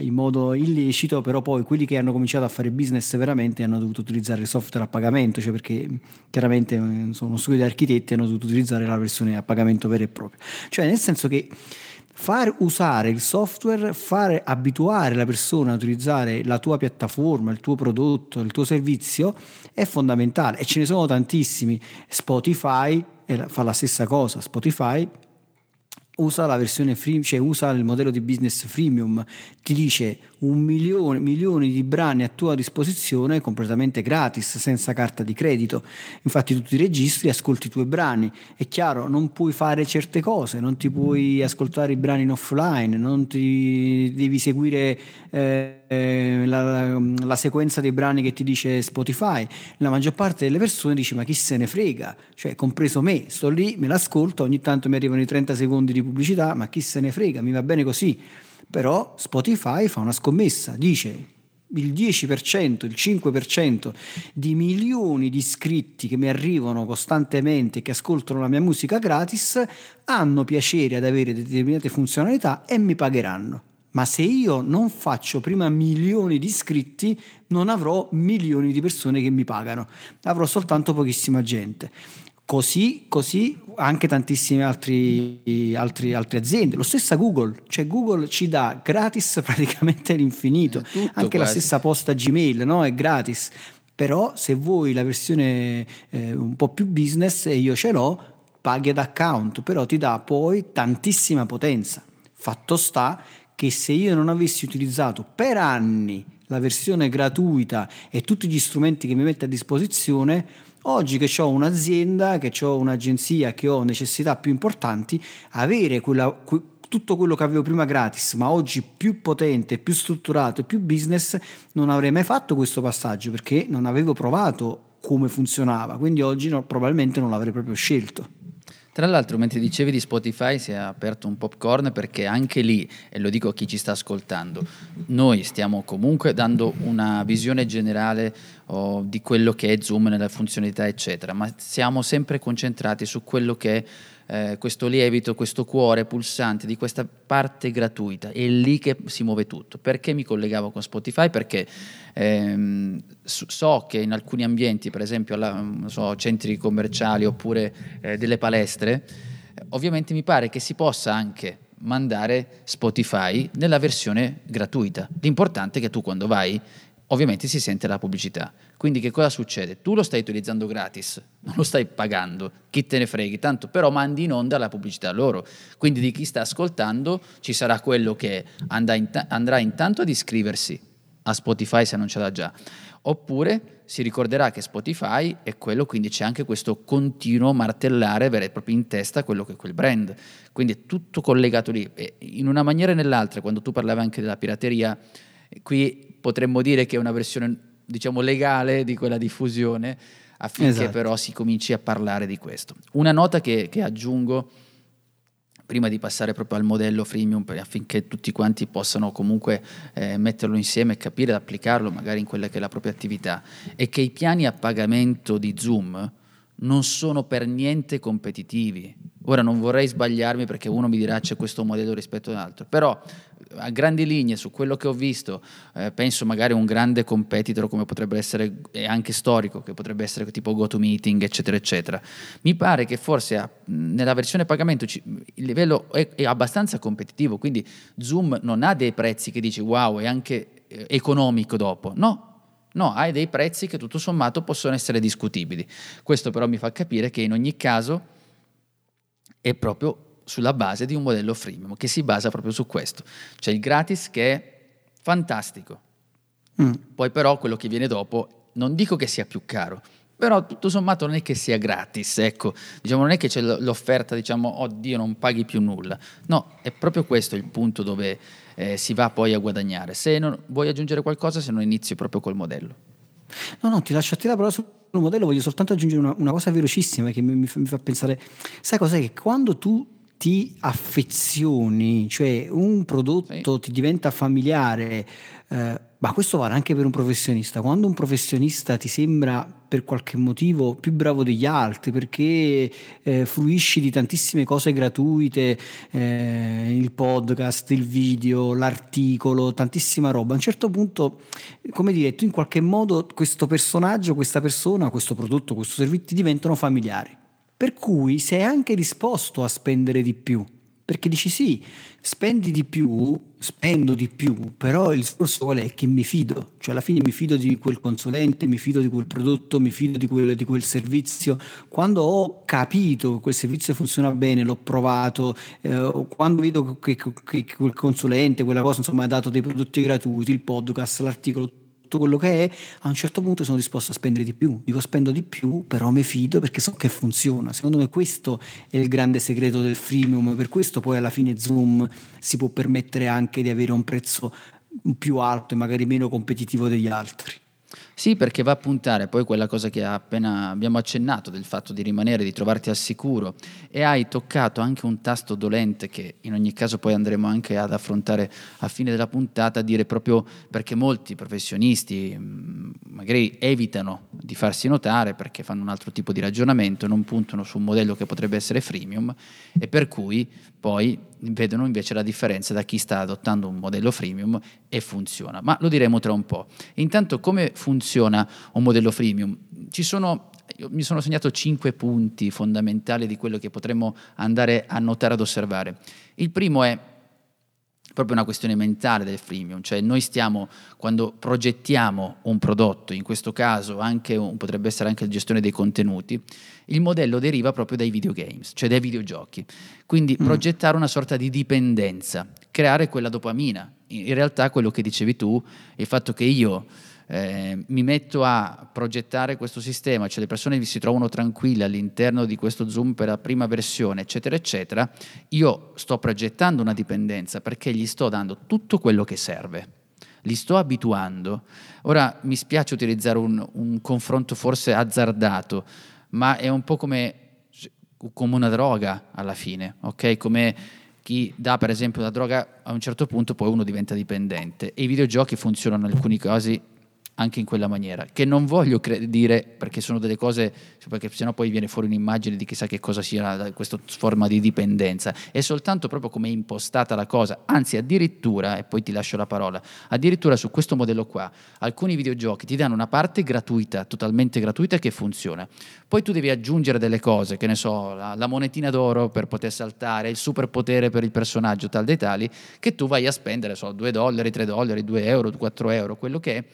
in modo illecito, però poi quelli che hanno cominciato a fare business veramente hanno dovuto utilizzare il software a pagamento, cioè perché chiaramente eh, sono uno studio di architetti hanno dovuto utilizzare la versione a pagamento vero e proprio. Cioè nel senso che far usare il software, fare abituare la persona a utilizzare la tua piattaforma, il tuo prodotto, il tuo servizio è fondamentale. E ce ne sono tantissimi. Spotify fa la stessa cosa, Spotify usa la versione free, cioè usa il modello di business freemium, ti dice un milione, milioni di brani a tua disposizione completamente gratis, senza carta di credito. Infatti tu ti registri, ascolti i tuoi brani. È chiaro, non puoi fare certe cose, non ti puoi ascoltare i brani in offline, non ti devi seguire eh, la, la, sequenza dei brani che ti dice Spotify. La maggior parte delle persone dice ma chi se ne frega, cioè compreso me, sto lì, me l'ascolto, ogni tanto mi arrivano i 30 secondi di pubblicità, ma chi se ne frega, mi va bene così. Però Spotify fa una scommessa, dice il 10%, il 5% di milioni di iscritti che mi arrivano costantemente, che ascoltano la mia musica gratis, hanno piacere ad avere determinate funzionalità e mi pagheranno. Ma se io non faccio prima milioni di iscritti, non avrò milioni di persone che mi pagano, avrò soltanto pochissima gente. Così, così anche tantissime altri, altri, altre aziende, lo stessa Google, cioè Google ci dà gratis (laughs) praticamente all'infinito, anche quasi. la stessa posta Gmail no? è gratis, però se vuoi la versione eh, un po' più business e io ce l'ho, paghi ad account, però ti dà poi tantissima potenza. Fatto sta che se io non avessi utilizzato per anni la versione gratuita e tutti gli strumenti che mi mette a disposizione, Oggi che ho un'azienda, che ho un'agenzia, che ho necessità più importanti, avere quella, tutto quello che avevo prima gratis, ma oggi più potente, più strutturato e più business, non avrei mai fatto questo passaggio perché non avevo provato come funzionava, quindi oggi no, probabilmente non l'avrei proprio scelto. Tra l'altro, mentre dicevi di Spotify, si è aperto un popcorn perché anche lì, e lo dico a chi ci sta ascoltando, noi stiamo comunque dando una visione generale oh, di quello che è Zoom nelle funzionalità, eccetera, ma siamo sempre concentrati su quello che è eh, questo lievito, questo cuore pulsante di questa parte gratuita, è lì che si muove tutto. Perché mi collegavo con Spotify? Perché ehm, so che in alcuni ambienti, per esempio alla, so, centri commerciali oppure eh, delle palestre, ovviamente mi pare che si possa anche mandare Spotify nella versione gratuita. L'importante è che tu quando vai ovviamente si sente la pubblicità. Quindi che cosa succede? Tu lo stai utilizzando gratis, non lo stai pagando, chi te ne freghi, tanto però mandi in onda la pubblicità loro. Quindi di chi sta ascoltando ci sarà quello che andrà intanto ad iscriversi a Spotify se non ce l'ha già, oppure si ricorderà che Spotify è quello, quindi c'è anche questo continuo martellare vero e proprio in testa quello che è quel brand. Quindi è tutto collegato lì. E in una maniera o nell'altra, quando tu parlavi anche della pirateria, qui potremmo dire che è una versione diciamo legale di quella diffusione affinché esatto. però si cominci a parlare di questo. Una nota che, che aggiungo prima di passare proprio al modello freemium affinché tutti quanti possano comunque eh, metterlo insieme e capire ed applicarlo magari in quella che è la propria attività, è che i piani a pagamento di Zoom non sono per niente competitivi. Ora non vorrei sbagliarmi perché uno mi dirà c'è questo modello rispetto all'altro, però a grandi linee su quello che ho visto, eh, penso magari un grande competitor come potrebbe essere, e anche storico, che potrebbe essere tipo GoToMeeting, eccetera, eccetera. Mi pare che forse a, nella versione pagamento ci, il livello è, è, abbastanza competitivo, quindi Zoom non ha dei prezzi che dici wow, è anche eh, economico dopo. No, No, hai dei prezzi che tutto sommato possono essere discutibili. Questo però mi fa capire che in ogni caso è proprio sulla base di un modello freemium che si basa proprio su questo. C'è il gratis che è fantastico, mm. poi però quello che viene dopo non dico che sia più caro, però tutto sommato non è che sia gratis, ecco, diciamo, non è che c'è l'offerta, diciamo, oddio non paghi più nulla, no, è proprio questo il punto dove eh, si va poi a guadagnare. Se non vuoi aggiungere qualcosa, se non inizi proprio col modello. No, no, ti lascio a te la parola sul modello, voglio soltanto aggiungere una, una cosa velocissima che mi, mi, fa, mi fa pensare, sai cos'è? Che quando tu ti affezioni, cioè un prodotto sì. ti diventa familiare, eh, ma questo vale anche per un professionista. Quando un professionista ti sembra per qualche motivo più bravo degli altri, perché eh, fruisci di tantissime cose gratuite, eh, il podcast, il video, l'articolo, tantissima roba, a un certo punto, come dire, tu in qualche modo questo personaggio, questa persona, questo prodotto, questo servizio ti diventano familiari. Per cui sei anche disposto a spendere di più, perché dici sì, spendi di più, spendo di più, però il discorso qual è? Che mi fido, cioè alla fine mi fido di quel consulente, mi fido di quel prodotto, mi fido di quel, di quel servizio. Quando ho capito che quel servizio funziona bene, l'ho provato, eh, quando vedo che, che, che, quel consulente, quella cosa, insomma, ha dato dei prodotti gratuiti, il podcast, l'articolo, tutto quello che è, a un certo punto sono disposto a spendere di più. Dico spendo di più, però mi fido perché so che funziona. Secondo me questo è il grande segreto del freemium, per questo poi alla fine Zoom si può permettere anche di avere un prezzo più alto e magari meno competitivo degli altri. Sì, perché va a puntare poi quella cosa che appena abbiamo accennato del fatto di rimanere, di trovarti al sicuro e hai toccato anche un tasto dolente che in ogni caso poi andremo anche ad affrontare a fine della puntata, dire proprio perché molti professionisti mm, magari evitano di farsi notare perché fanno un altro tipo di ragionamento, non puntano su un modello che potrebbe essere freemium e per cui poi vedono invece la differenza da chi sta adottando un modello freemium e funziona. Ma lo diremo tra un po'. Intanto come funziona un modello freemium? Ci sono mi sono segnato cinque punti fondamentali di quello che potremmo andare a notare ad osservare. Il primo è proprio una questione mentale del freemium, cioè noi stiamo, quando progettiamo un prodotto, in questo caso anche un, potrebbe essere anche la gestione dei contenuti, il modello deriva proprio dai videogames, cioè dai videogiochi. Quindi mm. progettare una sorta di dipendenza, creare quella dopamina. In realtà quello che dicevi tu, il fatto che io eh, mi metto a progettare questo sistema, cioè le persone si trovano tranquille all'interno di questo Zoom per la prima versione, eccetera, eccetera, io sto progettando una dipendenza perché gli sto dando tutto quello che serve. Li sto abituando. Ora mi spiace utilizzare un, un confronto forse azzardato, ma è un po' come come una droga alla fine, ok? Come chi dà per esempio la droga a un certo punto poi uno diventa dipendente e i videogiochi funzionano in alcuni casi anche in quella maniera, che non voglio cre- dire perché sono delle cose, perché sennò poi viene fuori un'immagine di chissà che cosa sia questa forma di dipendenza, è soltanto proprio come è impostata la cosa, anzi addirittura, e poi ti lascio la parola, addirittura su questo modello qua, alcuni videogiochi ti danno una parte gratuita, totalmente gratuita che funziona, poi tu devi aggiungere delle cose, che ne so, la, la monetina d'oro per poter saltare, il superpotere per il personaggio tal dei tali, che tu vai a spendere, so, 2 dollari, 3 dollari, 2 euro, 4 euro, quello che è,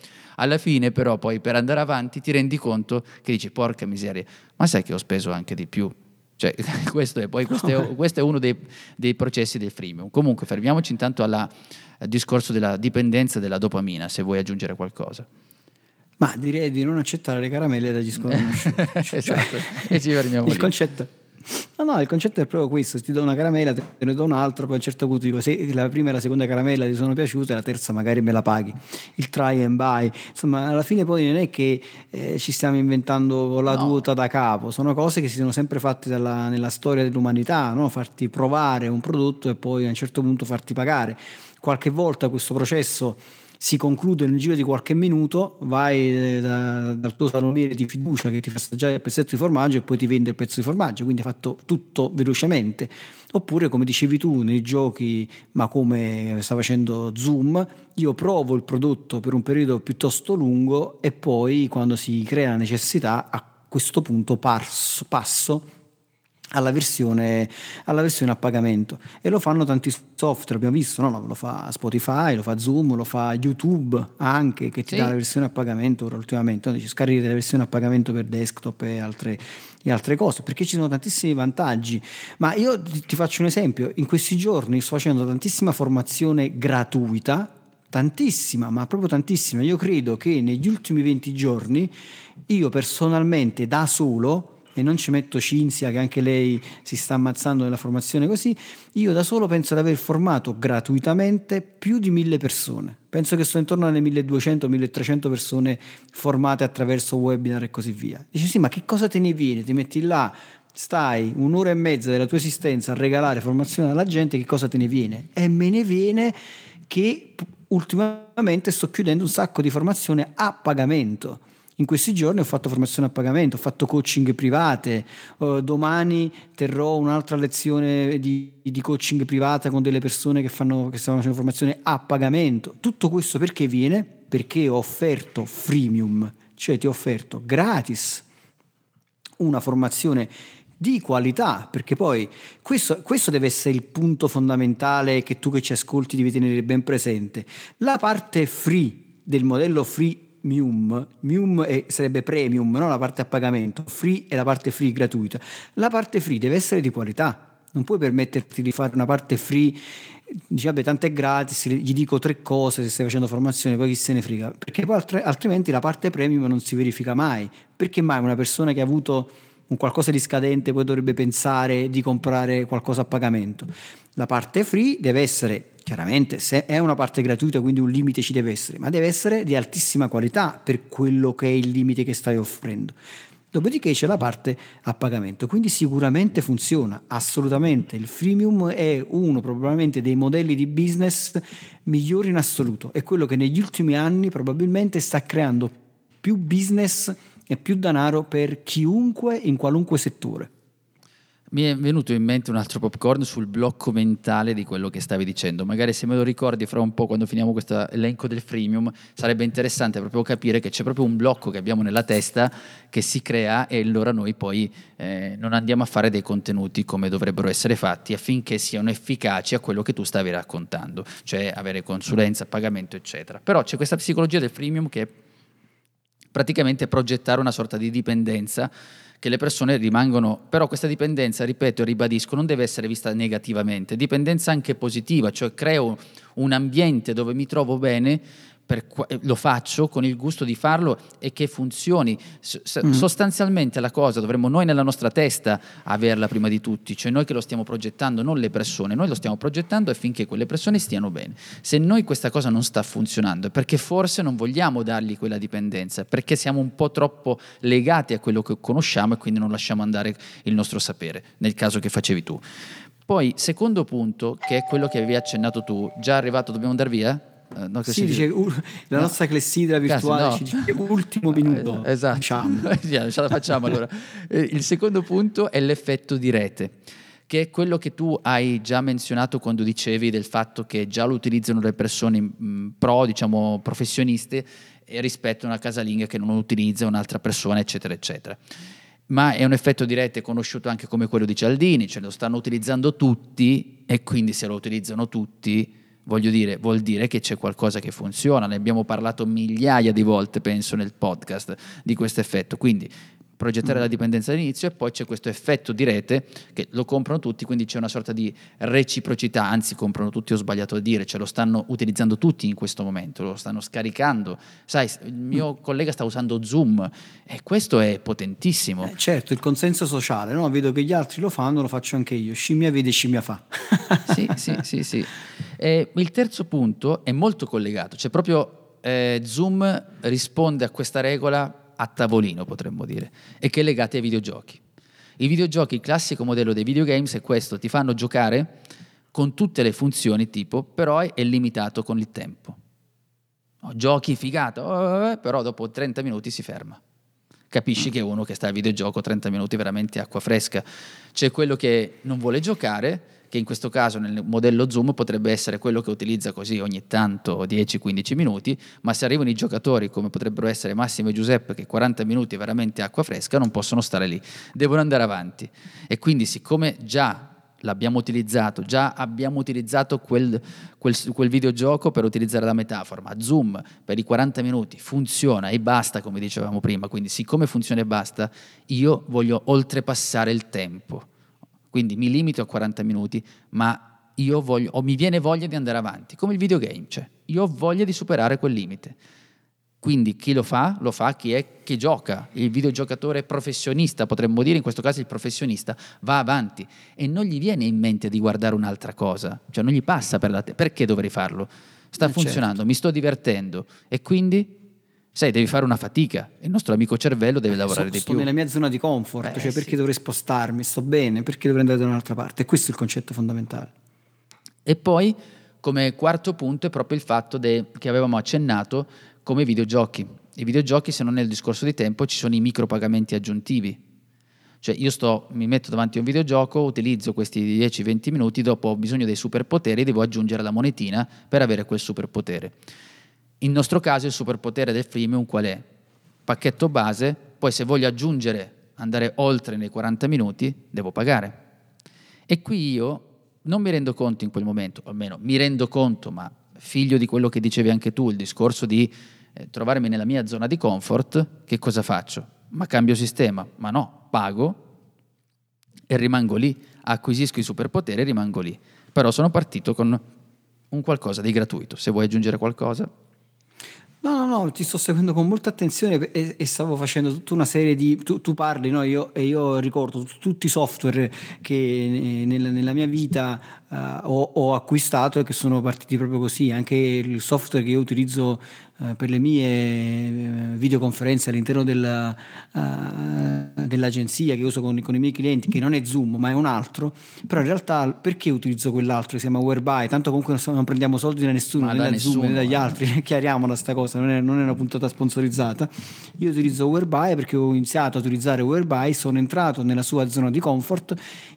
alla fine però poi per andare avanti ti rendi conto che dici porca miseria, ma sai che ho speso anche di più. Cioè, (laughs) questo, è, poi, questo, è, questo è uno dei, dei, processi del freemium. Comunque fermiamoci intanto alla, al discorso della dipendenza della dopamina, se vuoi aggiungere qualcosa. Ma direi di non accettare le caramelle dagli sconosciuti. (laughs) esatto, e ci fermiamo Il lì. concetto No, no, il concetto è proprio questo, ti do una caramella, te ne do un'altra, poi a un certo punto dico se la prima e la seconda caramella ti sono piaciute, la terza magari me la paghi, il try and buy, insomma alla fine poi non è che eh, ci stiamo inventando la no. tuta da capo, sono cose che si sono sempre fatte dalla, nella storia dell'umanità, no? farti provare un prodotto e poi a un certo punto farti pagare. Qualche volta questo processo si conclude nel giro di qualche minuto, vai eh, da, dal tuo salumiere di fiducia che ti fa assaggiare il pezzetto di formaggio e poi ti vende il pezzo di formaggio, quindi hai fatto tutto velocemente. Oppure, come dicevi tu, nei giochi, ma come sta facendo Zoom, io provo il prodotto per un periodo piuttosto lungo e poi quando si crea la necessità, a questo punto passo, passo alla versione, alla versione, a pagamento e lo fanno tanti software abbiamo visto no? lo fa Spotify lo fa Zoom lo fa YouTube anche che ti sì. dà la versione a pagamento ora ultimamente no? dice scarichi la versione a pagamento per desktop e altre, e altre cose perché ci sono tantissimi vantaggi ma io ti, ti faccio un esempio in questi giorni sto facendo tantissima formazione gratuita tantissima, ma proprio tantissima. Io credo che negli ultimi 20 giorni io personalmente da solo e non ci metto Cinzia che anche lei si sta ammazzando nella formazione così, io da solo penso di aver formato gratuitamente più di mille persone. Penso che sto intorno alle 1200-1300 persone formate attraverso webinar e così via. Dici sì, ma che cosa te ne viene? Ti metti là, stai un'ora e mezza della tua esistenza a regalare formazione alla gente, che cosa te ne viene? E me ne viene che ultimamente sto chiudendo un sacco di formazione a pagamento in questi giorni ho fatto formazione a pagamento, ho fatto coaching private, uh, domani terrò un'altra lezione di, di, coaching privata con delle persone che, fanno, che stanno facendo formazione a pagamento. Tutto questo perché viene? Perché ho offerto freemium, cioè ti ho offerto gratis una formazione di qualità, perché poi questo, questo, deve essere il punto fondamentale che tu che ci ascolti devi tenere ben presente. La parte free del modello free Mium, Mium è, sarebbe premium, no? la parte a pagamento, free è la parte free gratuita. La parte free deve essere di qualità, non puoi permetterti di fare una parte free, dici vabbè tanto è gratis, gli dico tre cose se stai facendo formazione, poi chi se ne frega, perché poi altrimenti la parte premium non si verifica mai, perché mai una persona che ha avuto un qualcosa di scadente poi dovrebbe pensare di comprare qualcosa a pagamento. La parte free deve essere, chiaramente, se è una parte gratuita, quindi un limite ci deve essere, ma deve essere di altissima qualità per quello che è il limite che stai offrendo. Dopodiché c'è la parte a pagamento, quindi sicuramente funziona, assolutamente. Il freemium è uno probabilmente dei modelli di business migliori in assoluto, è quello che negli ultimi anni probabilmente sta creando più business e più denaro per chiunque in qualunque settore. Mi è venuto in mente un altro popcorn sul blocco mentale di quello che stavi dicendo. Magari se me lo ricordi fra un po' quando finiamo questo elenco del freemium, sarebbe interessante proprio capire che c'è proprio un blocco che abbiamo nella testa che si crea e allora noi poi eh, non andiamo a fare dei contenuti come dovrebbero essere fatti affinché siano efficaci a quello che tu stavi raccontando, cioè avere consulenza, pagamento, eccetera. Però c'è questa psicologia del freemium che praticamente progettare una sorta di dipendenza che le persone rimangono, però questa dipendenza, ripeto e ribadisco, non deve essere vista negativamente, dipendenza anche positiva, cioè creo un ambiente dove mi trovo bene qua- lo faccio con il gusto di farlo e che funzioni. S- mm. Sostanzialmente la cosa dovremmo noi nella nostra testa averla prima di tutti, cioè noi che lo stiamo progettando, non le persone, noi lo stiamo progettando affinché quelle persone stiano bene. Se noi questa cosa non sta funzionando è perché forse non vogliamo dargli quella dipendenza, perché siamo un po' troppo legati a quello che conosciamo e quindi non lasciamo andare il nostro sapere, nel caso che facevi tu. Poi, secondo punto, che è quello che avevi accennato tu, già arrivato, dobbiamo andare via? Uh, no, sì, dice, uh, la no. nostra clessidra virtuale Cazzo, no. ci dice ultimo (laughs) minuto. esatto. (laughs) Facciamo. ce la facciamo allora. (laughs) Eh, il secondo punto è l'effetto di rete che è quello che tu hai già menzionato quando dicevi del fatto che già lo utilizzano le persone mh, pro, diciamo professioniste, rispetto a una casalinga che non utilizza un'altra persona, eccetera, eccetera ma è un effetto di rete conosciuto anche come quello di Cialdini, cioè lo stanno utilizzando tutti e quindi se lo utilizzano tutti, voglio dire, vuol dire che c'è qualcosa che funziona. Ne abbiamo parlato migliaia di volte, penso, nel podcast di questo effetto. Quindi progettare mm. la dipendenza all'inizio e poi c'è questo effetto di rete che lo comprano tutti, quindi c'è una sorta di reciprocità, anzi comprano tutti, ho sbagliato a dire, cioè lo stanno utilizzando tutti in questo momento, lo stanno scaricando. Sai, il mio mm. collega sta usando Zoom e questo è potentissimo. Eh, certo, il consenso sociale, no? vedo che gli altri lo fanno, lo faccio anche io, scimmia vede, scimmia fa. (laughs) sì, sì, sì, sì. E il terzo punto è molto collegato, cioè proprio eh, Zoom risponde a questa regola a tavolino, potremmo dire, e che è legata ai videogiochi. I videogiochi, il classico modello dei videogames è questo, ti fanno giocare con tutte le funzioni tipo, però è limitato con il tempo. Giochi figata, oh, oh, oh, però dopo 30 minuti si ferma. Capisci che uno che sta al videogioco 30 minuti veramente acqua fresca. C'è quello che non vuole giocare che in questo caso nel modello Zoom potrebbe essere quello che utilizza così ogni tanto 10-15 minuti, ma se arrivano i giocatori come potrebbero essere Massimo e Giuseppe che 40 minuti è veramente acqua fresca non possono stare lì, devono andare avanti. E quindi siccome già l'abbiamo utilizzato, già abbiamo utilizzato quel, quel, quel, videogioco per utilizzare la metafora, ma Zoom per i 40 minuti funziona e basta, come dicevamo prima, quindi siccome funziona e basta, io voglio oltrepassare il tempo. Quindi mi limito a 40 minuti, ma io voglio, o mi viene voglia di andare avanti, come il videogame, cioè io ho voglia di superare quel limite. Quindi chi lo fa? Lo fa chi è che gioca, il videogiocatore professionista, potremmo dire in questo caso il professionista, va avanti e non gli viene in mente di guardare un'altra cosa, cioè non gli passa per la testa, perché dovrei farlo? Sta eh funzionando, certo. mi sto divertendo e quindi Sai, devi fare una fatica. Il nostro amico cervello deve lavorare so, di sto più. Sto nella mia zona di comfort, eh, cioè perché sì. dovrei spostarmi? Sto bene, perché dovrei andare da un'altra parte? Questo è il concetto fondamentale. E poi, come quarto punto, è proprio il fatto de- che avevamo accennato come videogiochi. I videogiochi, se non nel discorso di tempo, ci sono i micropagamenti aggiuntivi. Cioè io sto, mi metto davanti a un videogioco, utilizzo questi 10-20 minuti, dopo ho bisogno dei superpoteri, devo aggiungere la monetina per avere quel superpotere. Il nostro caso il superpotere del freemium qual è? Pacchetto base, poi se voglio aggiungere, andare oltre nei 40 minuti, devo pagare. E qui io non mi rendo conto in quel momento, o almeno mi rendo conto, ma figlio di quello che dicevi anche tu, il discorso di eh, trovarmi nella mia zona di comfort, che cosa faccio? Ma cambio sistema? Ma no, pago e rimango lì, acquisisco i superpoteri e rimango lì. Però sono partito con un qualcosa di gratuito. Se vuoi aggiungere qualcosa... No, no, no, ti sto seguendo con molta attenzione e, e stavo facendo tutta una serie di... Tu, tu parli, no? Io, e io ricordo tutti i software che nel, nella mia vita uh, ho, ho, acquistato e che sono partiti proprio così. Anche il software che io utilizzo uh, per le mie eh, videoconferenze all'interno della, dell'agenzia che uso con, con, i miei clienti, che non è Zoom ma è un altro, però in realtà perché utilizzo quell'altro si chiama Whereby? Tanto comunque non, non prendiamo soldi da nessuno, né da, nessuno, Zoom né dagli altri, (laughs) chiariamo questa cosa, non è, non è, una puntata sponsorizzata. Io utilizzo Whereby perché ho iniziato a utilizzare Whereby, sono entrato nella sua zona di comfort,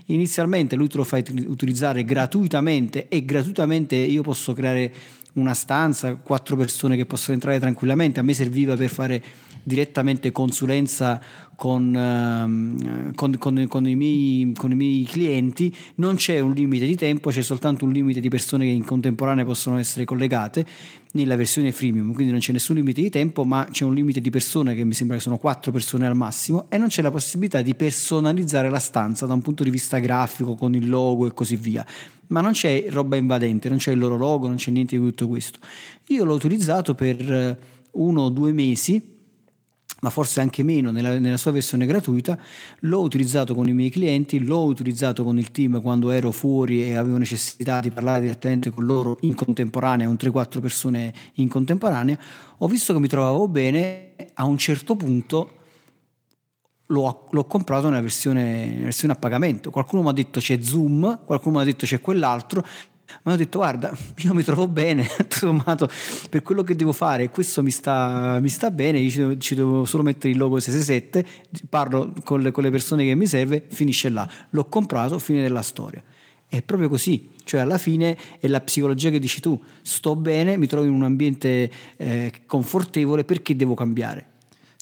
inizialmente lui te lo fa utilizzare gratuitamente gratuitamente e gratuitamente io posso creare una stanza, quattro persone che possono entrare tranquillamente. A me serviva per fare direttamente consulenza con, ehm, con, con, con, i miei, i miei, clienti, non c'è un limite di tempo, c'è soltanto un limite di persone che in contemporanea possono essere collegate nella versione freemium, quindi non c'è nessun limite di tempo, ma c'è un limite di persone che mi sembra che sono quattro persone al massimo e non c'è la possibilità di personalizzare la stanza da un punto di vista grafico con il logo e così via. Ma non c'è roba invadente, non c'è il loro logo, non c'è niente di tutto questo. Io l'ho utilizzato per uno o due mesi ma forse anche meno nella, nella, sua versione gratuita, l'ho utilizzato con i miei clienti, l'ho utilizzato con il team quando ero fuori e avevo necessità di parlare direttamente con loro in contemporanea, con 3-4 persone in contemporanea, ho visto che mi trovavo bene, a un certo punto l'ho, l'ho comprato nella versione, nella versione a pagamento, qualcuno mi ha detto c'è Zoom, qualcuno mi ha detto c'è quell'altro, ma ho detto guarda io mi trovo bene (laughs) sommato per quello che devo fare questo mi sta, mi sta bene io ci, ci, devo solo mettere il logo 667 parlo con le, con le persone che mi serve finisce là l'ho comprato fine della storia è proprio così, cioè alla fine è la psicologia che dici tu, sto bene, mi trovo in un ambiente eh, confortevole, perché devo cambiare?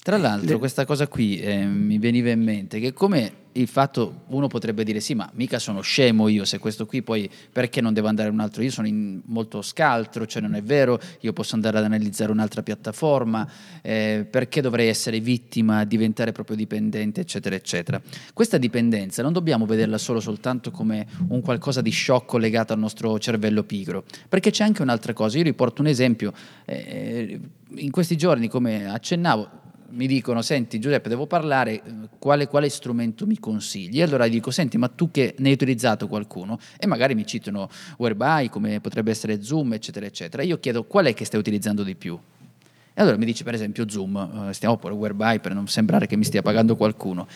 Tra l'altro, questa cosa qui eh, mi veniva in mente che come il fatto uno potrebbe dire sì, ma mica sono scemo io, se questo qui poi perché non devo andare a un altro? Io sono molto scaltro, cioè non è vero, io posso andare ad analizzare un'altra piattaforma, eh, perché dovrei essere vittima, diventare proprio dipendente, eccetera, eccetera. Questa dipendenza non dobbiamo vederla solo soltanto come un qualcosa di sciocco legato al nostro cervello pigro, perché c'è anche un'altra cosa. Io riporto un esempio, eh, in questi giorni, come accennavo, mi dicono, senti Giuseppe, devo parlare, eh, quale, quale, strumento mi consigli? Allora dico, senti, ma tu che ne hai utilizzato qualcuno? E magari mi citano Whereby, come potrebbe essere Zoom, eccetera, eccetera. Io chiedo, qual è che stai utilizzando di più? E allora mi dice, per esempio, Zoom, eh, stiamo pure Whereby per non sembrare che mi stia pagando qualcuno.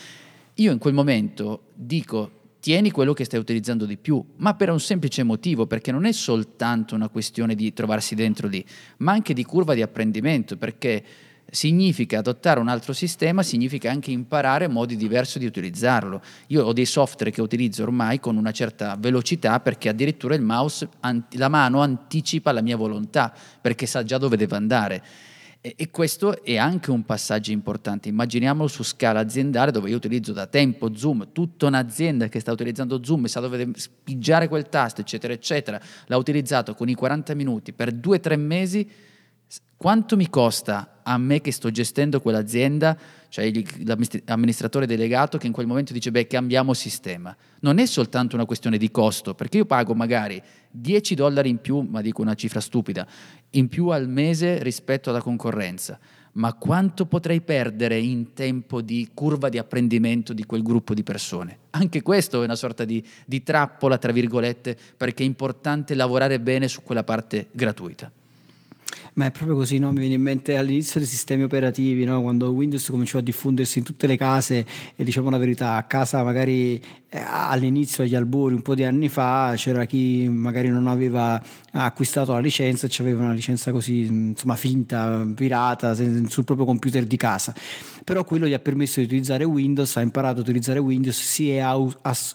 Io in quel momento dico, tieni quello che stai utilizzando di più, ma per un semplice motivo, perché non è soltanto una questione di trovarsi dentro lì, ma anche di curva di apprendimento, perché significa adottare un altro sistema, significa anche imparare modi diversi di utilizzarlo. Io ho dei software che utilizzo ormai con una certa velocità perché addirittura il mouse, la mano anticipa la mia volontà perché sa già dove deve andare. E, questo è anche un passaggio importante. Immaginiamolo su scala aziendale dove io utilizzo da tempo Zoom, tutta un'azienda che sta utilizzando Zoom sa dove spingiare quel tasto, eccetera, eccetera, l'ha utilizzato con i 40 minuti per due o tre mesi quanto mi costa a me che sto gestendo quell'azienda, cioè l'amministratore delegato che in quel momento dice beh cambiamo sistema. Non è soltanto una questione di costo, perché io pago magari 10 dollari in più, ma dico una cifra stupida, in più al mese rispetto alla concorrenza, ma quanto potrei perdere in tempo di curva di apprendimento di quel gruppo di persone? Anche questo è una sorta di, di trappola, tra virgolette, perché è importante lavorare bene su quella parte gratuita. Ma è proprio così, no? Mi viene in mente all'inizio dei sistemi operativi, no? quando Windows cominciò a diffondersi in tutte le case e diciamo la verità, a casa magari all'inizio, agli albori, un po' di anni fa, c'era chi magari non aveva acquistato la licenza e aveva una licenza così, insomma, finta, pirata, sul proprio computer di casa. Però quello gli ha permesso di utilizzare Windows, ha imparato a utilizzare Windows, si è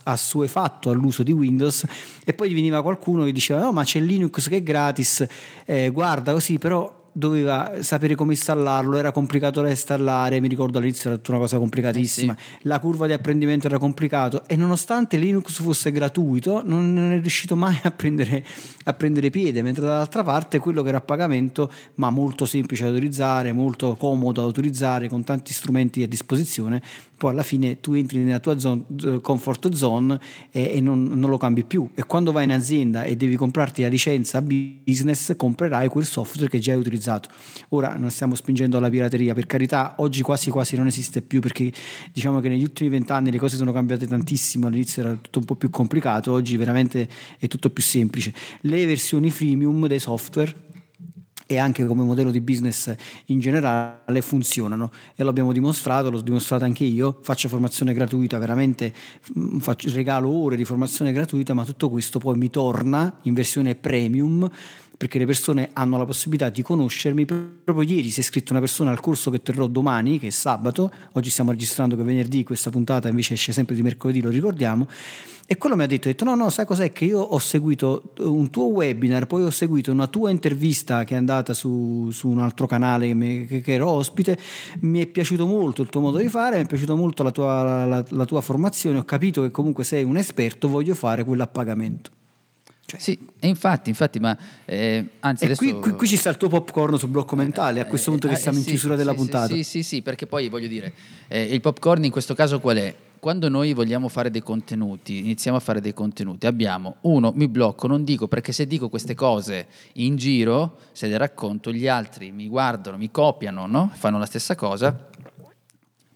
assuefatto all'uso di Windows e poi gli veniva qualcuno che diceva no ma c'è Linux che è gratis, eh, guarda così però doveva sapere come installarlo, era complicato da installare, mi ricordo all'inizio era tutta una cosa complicatissima, eh sì. la curva di apprendimento era complicato e nonostante Linux fosse gratuito non è riuscito mai a prendere, a prendere piede, mentre dall'altra parte quello che era a pagamento ma molto semplice da utilizzare, molto comodo da utilizzare, con tanti strumenti a disposizione, poi alla fine tu entri nella tua zone, comfort zone e, e non, non, lo cambi più. E quando vai in azienda e devi comprarti la licenza business, comprerai quel software che già hai utilizzato. Ora non stiamo spingendo alla pirateria, per carità, oggi quasi quasi non esiste più perché diciamo che negli ultimi vent'anni le cose sono cambiate tantissimo, all'inizio era tutto un po' più complicato, oggi veramente è tutto più semplice. Le versioni freemium dei software e anche come modello di business in generale funzionano. E lo abbiamo dimostrato, l'ho dimostrato anche io, faccio formazione gratuita, veramente mm, faccio, regalo ore di formazione gratuita, ma tutto questo poi mi torna in versione premium perché le persone hanno la possibilità di conoscermi. Proprio ieri si è iscritto una persona al corso che terrò domani, che è sabato, oggi stiamo registrando che è venerdì, questa puntata invece esce sempre di mercoledì, lo ricordiamo, e quello mi ha detto, detto no, no, sai cos'è? Che io ho seguito un tuo webinar, poi ho seguito una tua intervista che è andata su, su un altro canale che, mi, che, che, ero ospite, mi è piaciuto molto il tuo modo di fare, mi è piaciuta molto la tua, la, la tua formazione, ho capito che comunque sei un esperto, voglio fare quello a pagamento. Cioè. Sì, e infatti, infatti, ma eh, anzi adesso... qui, qui, qui, ci sta il tuo popcorn sul blocco mentale, a questo punto che eh, siamo in chiusura della sì, puntata. Sì, sì, sì, perché poi voglio dire, eh, il popcorn in questo caso qual è? quando noi vogliamo fare dei contenuti, iniziamo a fare dei contenuti, abbiamo uno, mi blocco, non dico perché se dico queste cose in giro, se le racconto, gli altri mi guardano, mi copiano, no? fanno la stessa cosa,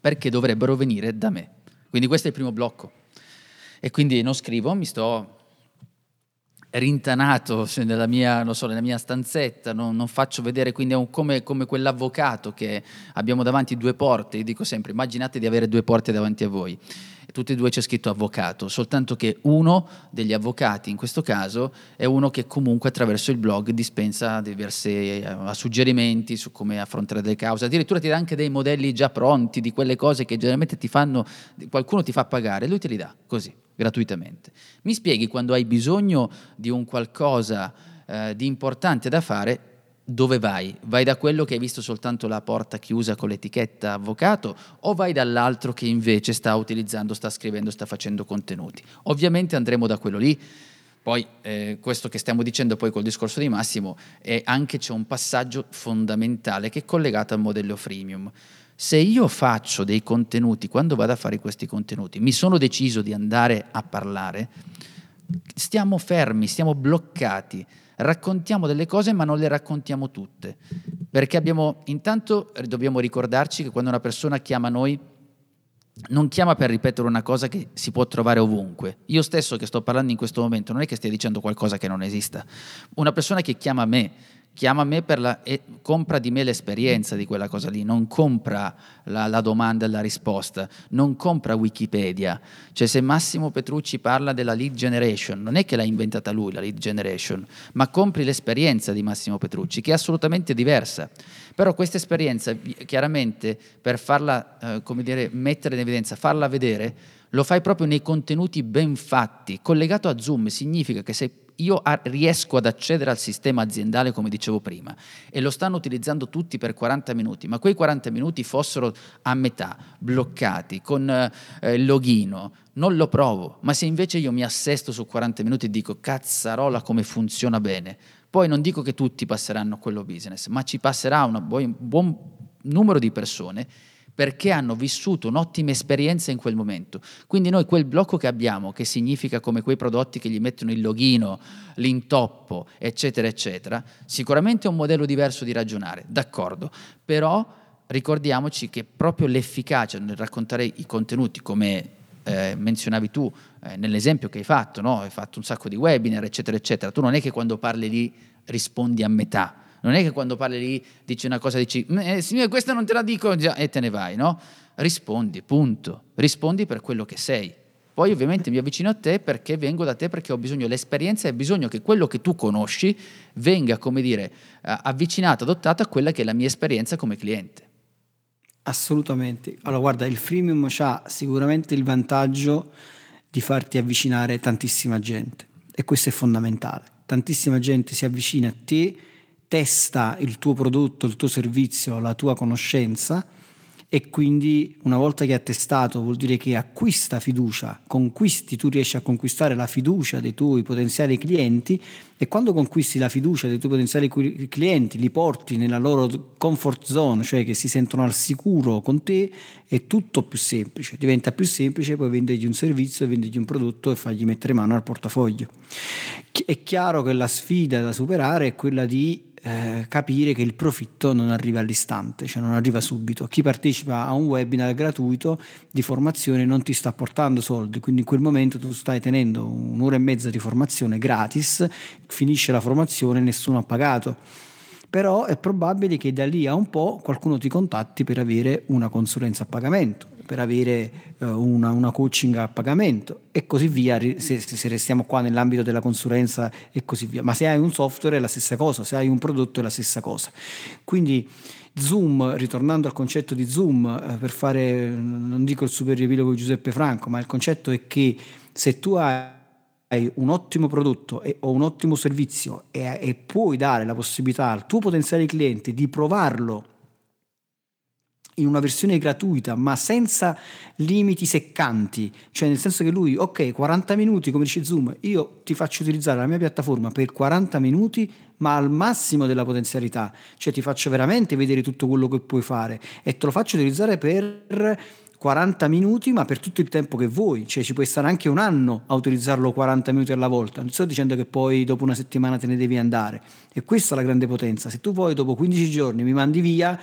perché dovrebbero venire da me. Quindi questo è il primo blocco. E quindi non scrivo, mi sto rintanato nella mia, so, nella mia stanzetta, non, non, faccio vedere, quindi è come, come, quell'avvocato che abbiamo davanti due porte, io dico sempre, immaginate di avere due porte davanti a voi, e tutte e due c'è scritto avvocato, soltanto che uno degli avvocati, in questo caso, è uno che comunque attraverso il blog dispensa diversi eh, suggerimenti su come affrontare delle cause, addirittura ti dà anche dei modelli già pronti di quelle cose che generalmente ti fanno, qualcuno ti fa pagare, lui te li dà così gratuitamente. Mi spieghi quando hai bisogno di un qualcosa eh, di importante da fare, dove vai? Vai da quello che hai visto soltanto la porta chiusa con l'etichetta avvocato o vai dall'altro che invece sta utilizzando, sta scrivendo, sta facendo contenuti? Ovviamente andremo da quello lì. Poi eh, questo che stiamo dicendo poi col discorso di Massimo è anche c'è un passaggio fondamentale che è collegato al modello freemium se io faccio dei contenuti, quando vado a fare questi contenuti, mi sono deciso di andare a parlare, stiamo fermi, stiamo bloccati, raccontiamo delle cose ma non le raccontiamo tutte, perché abbiamo, intanto dobbiamo ricordarci che quando una persona chiama noi, non chiama per ripetere una cosa che si può trovare ovunque. Io stesso che sto parlando in questo momento non è che stia dicendo qualcosa che non esista. Una persona che chiama me chiama me per la, e compra di me l'esperienza di quella cosa lì, non compra la, la, domanda e la risposta, non compra Wikipedia. Cioè se Massimo Petrucci parla della lead generation, non è che l'ha inventata lui la lead generation, ma compri l'esperienza di Massimo Petrucci, che è assolutamente diversa. Però questa esperienza, chiaramente, per farla, eh, come dire, mettere in evidenza, farla vedere, lo fai proprio nei contenuti ben fatti. Collegato a Zoom significa che sei io riesco ad accedere al sistema aziendale come dicevo prima e lo stanno utilizzando tutti per 40 minuti, ma quei 40 minuti fossero a metà, bloccati, con eh, il login, non lo provo, ma se invece io mi assesto su 40 minuti e dico cazzarola come funziona bene, poi non dico che tutti passeranno a quello business, ma ci passerà un buon numero di persone perché hanno vissuto un'ottima esperienza in quel momento. Quindi noi quel blocco che abbiamo, che significa come quei prodotti che gli mettono il login, l'intoppo, eccetera, eccetera, sicuramente è un modello diverso di ragionare, d'accordo, però ricordiamoci che proprio l'efficacia nel raccontare i contenuti come eh, menzionavi tu eh, nell'esempio che hai fatto, no? hai fatto un sacco di webinar, eccetera, eccetera, tu non è che quando parli lì rispondi a metà, non è che quando parli lì dici una cosa dici, eh, signore, questa non te la dico già e te ne vai, no? Rispondi, punto. Rispondi per quello che sei. Poi ovviamente mi avvicino a te perché vengo da te perché ho bisogno dell'esperienza e bisogno che quello che tu conosci venga, come dire, avvicinato, adottato a quella che è la mia esperienza come cliente. Assolutamente. Allora, guarda, il freemium ha sicuramente il vantaggio di farti avvicinare tantissima gente e questo è fondamentale. Tantissima gente si avvicina a te testa il tuo prodotto, il tuo servizio, la tua conoscenza e quindi una volta che ha testato vuol dire che acquista fiducia, conquisti, tu riesci a conquistare la fiducia dei tuoi potenziali clienti e quando conquisti la fiducia dei tuoi potenziali clienti, li porti nella loro comfort zone, cioè che si sentono al sicuro con te, è tutto più semplice, diventa più semplice poi vendergli un servizio, vendergli un prodotto e fargli mettere mano al portafoglio. È chiaro che la sfida da superare è quella di eh, capire che il profitto non arriva all'istante, cioè non arriva subito. Chi partecipa a un webinar gratuito di formazione non ti sta portando soldi, quindi in quel momento tu stai tenendo un'ora e mezza di formazione gratis, finisce la formazione e nessuno ha pagato però è probabile che da lì a un po' qualcuno ti contatti per avere una consulenza a pagamento, per avere uh, una, una, coaching a pagamento e così via, se, se, restiamo qua nell'ambito della consulenza e così via. Ma se hai un software è la stessa cosa, se hai un prodotto è la stessa cosa. Quindi Zoom, ritornando al concetto di Zoom, eh, per fare, non dico il super riepilogo di Giuseppe Franco, ma il concetto è che se tu hai un ottimo prodotto e, o un ottimo servizio e, e puoi dare la possibilità al tuo potenziale cliente di provarlo in una versione gratuita ma senza limiti seccanti, cioè nel senso che lui, ok, 40 minuti come dice Zoom, io ti faccio utilizzare la mia piattaforma per 40 minuti ma al massimo della potenzialità, cioè ti faccio veramente vedere tutto quello che puoi fare e te lo faccio utilizzare per 40 minuti ma per tutto il tempo che vuoi, cioè ci puoi stare anche un anno a utilizzarlo 40 minuti alla volta, non sto dicendo che poi dopo una settimana te ne devi andare. E questa è la grande potenza, se tu poi dopo 15 giorni mi mandi via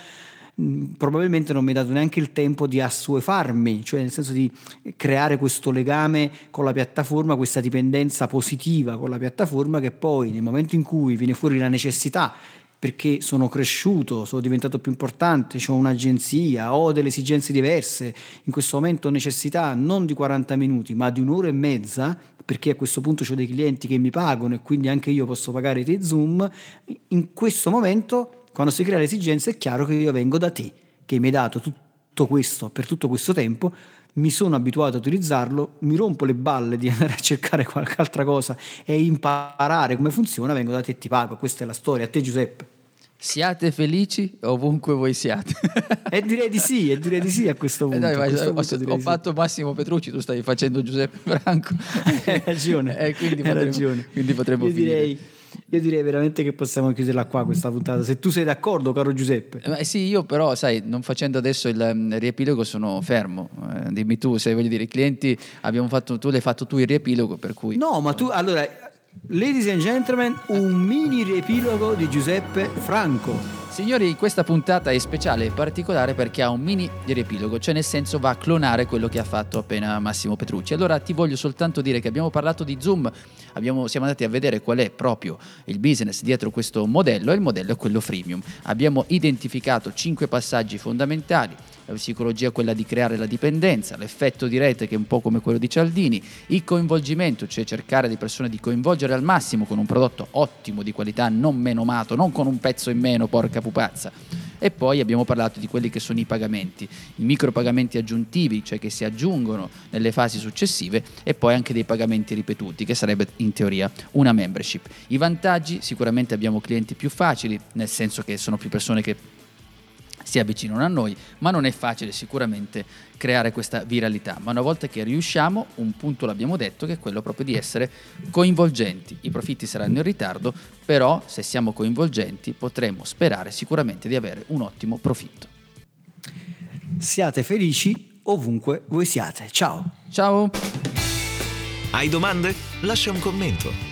Mm, probabilmente non mi ha dato neanche il tempo di assuefarmi, cioè nel senso di creare questo legame con la piattaforma, questa dipendenza positiva con la piattaforma che poi nel momento in cui viene fuori la necessità perché sono cresciuto, sono diventato più importante, ho un'agenzia, ho delle esigenze diverse, in questo momento ho necessità non di 40 minuti ma di un'ora e mezza, perché a questo punto ho dei clienti che mi pagano e quindi anche io posso pagare te Zoom, in questo momento quando si crea l'esigenza è chiaro che io vengo da te, che mi hai dato tutto questo per tutto questo tempo, mi sono abituato a utilizzarlo, mi rompo le balle di (laughs) andare a cercare qualche altra cosa e imparare come funziona, vengo da te e ti pago. Questa è la storia. A te Giuseppe. Siate felici ovunque voi siate. e direi di sì, e direi di sì a questo punto. (laughs) Eh dai, questo ho, punto ho fatto sì. Massimo Petrucci, tu stai facendo Giuseppe Franco. (laughs) Hai ragione. eh, quindi, potremmo, ragione. quindi potremmo Io finire. Direi io direi veramente che possiamo chiuderla qua questa puntata, se tu sei d'accordo, caro Giuseppe. Eh, sì, io però, sai, non facendo adesso il um, riepilogo sono fermo. Eh, dimmi tu, se voglio dire, i clienti abbiamo fatto, tu l'hai fatto tu il riepilogo, per cui... No, ma tu, allora, ladies and gentlemen, un mini riepilogo di Giuseppe Franco. Signori, questa puntata è speciale e particolare perché ha un mini riepilogo, cioè nel senso va a clonare quello che ha fatto appena Massimo Petrucci. Allora ti voglio soltanto dire che abbiamo parlato di Zoom, abbiamo, siamo andati a vedere qual è proprio il business dietro questo modello e il modello è quello freemium. Abbiamo identificato cinque passaggi fondamentali la psicologia è quella di creare la dipendenza, l'effetto di rete che è un po' come quello di Cialdini, il coinvolgimento, cioè cercare di persone di coinvolgere al massimo con un prodotto ottimo di qualità, non menomato, non con un pezzo in meno, porca pupazza. E poi abbiamo parlato di quelli che sono i pagamenti, i micropagamenti aggiuntivi, cioè che si aggiungono nelle fasi successive, e poi anche dei pagamenti ripetuti, che sarebbe in teoria una membership. I vantaggi, sicuramente abbiamo clienti più facili, nel senso che sono più persone che si avvicinano a noi, ma non è facile sicuramente creare questa viralità. Ma una volta che riusciamo, un punto l'abbiamo detto, che è quello proprio di essere coinvolgenti. I profitti saranno in ritardo, però se siamo coinvolgenti potremo sperare sicuramente di avere un ottimo profitto. Siate felici ovunque voi siate. Ciao. Ciao. Hai domande? Lascia un commento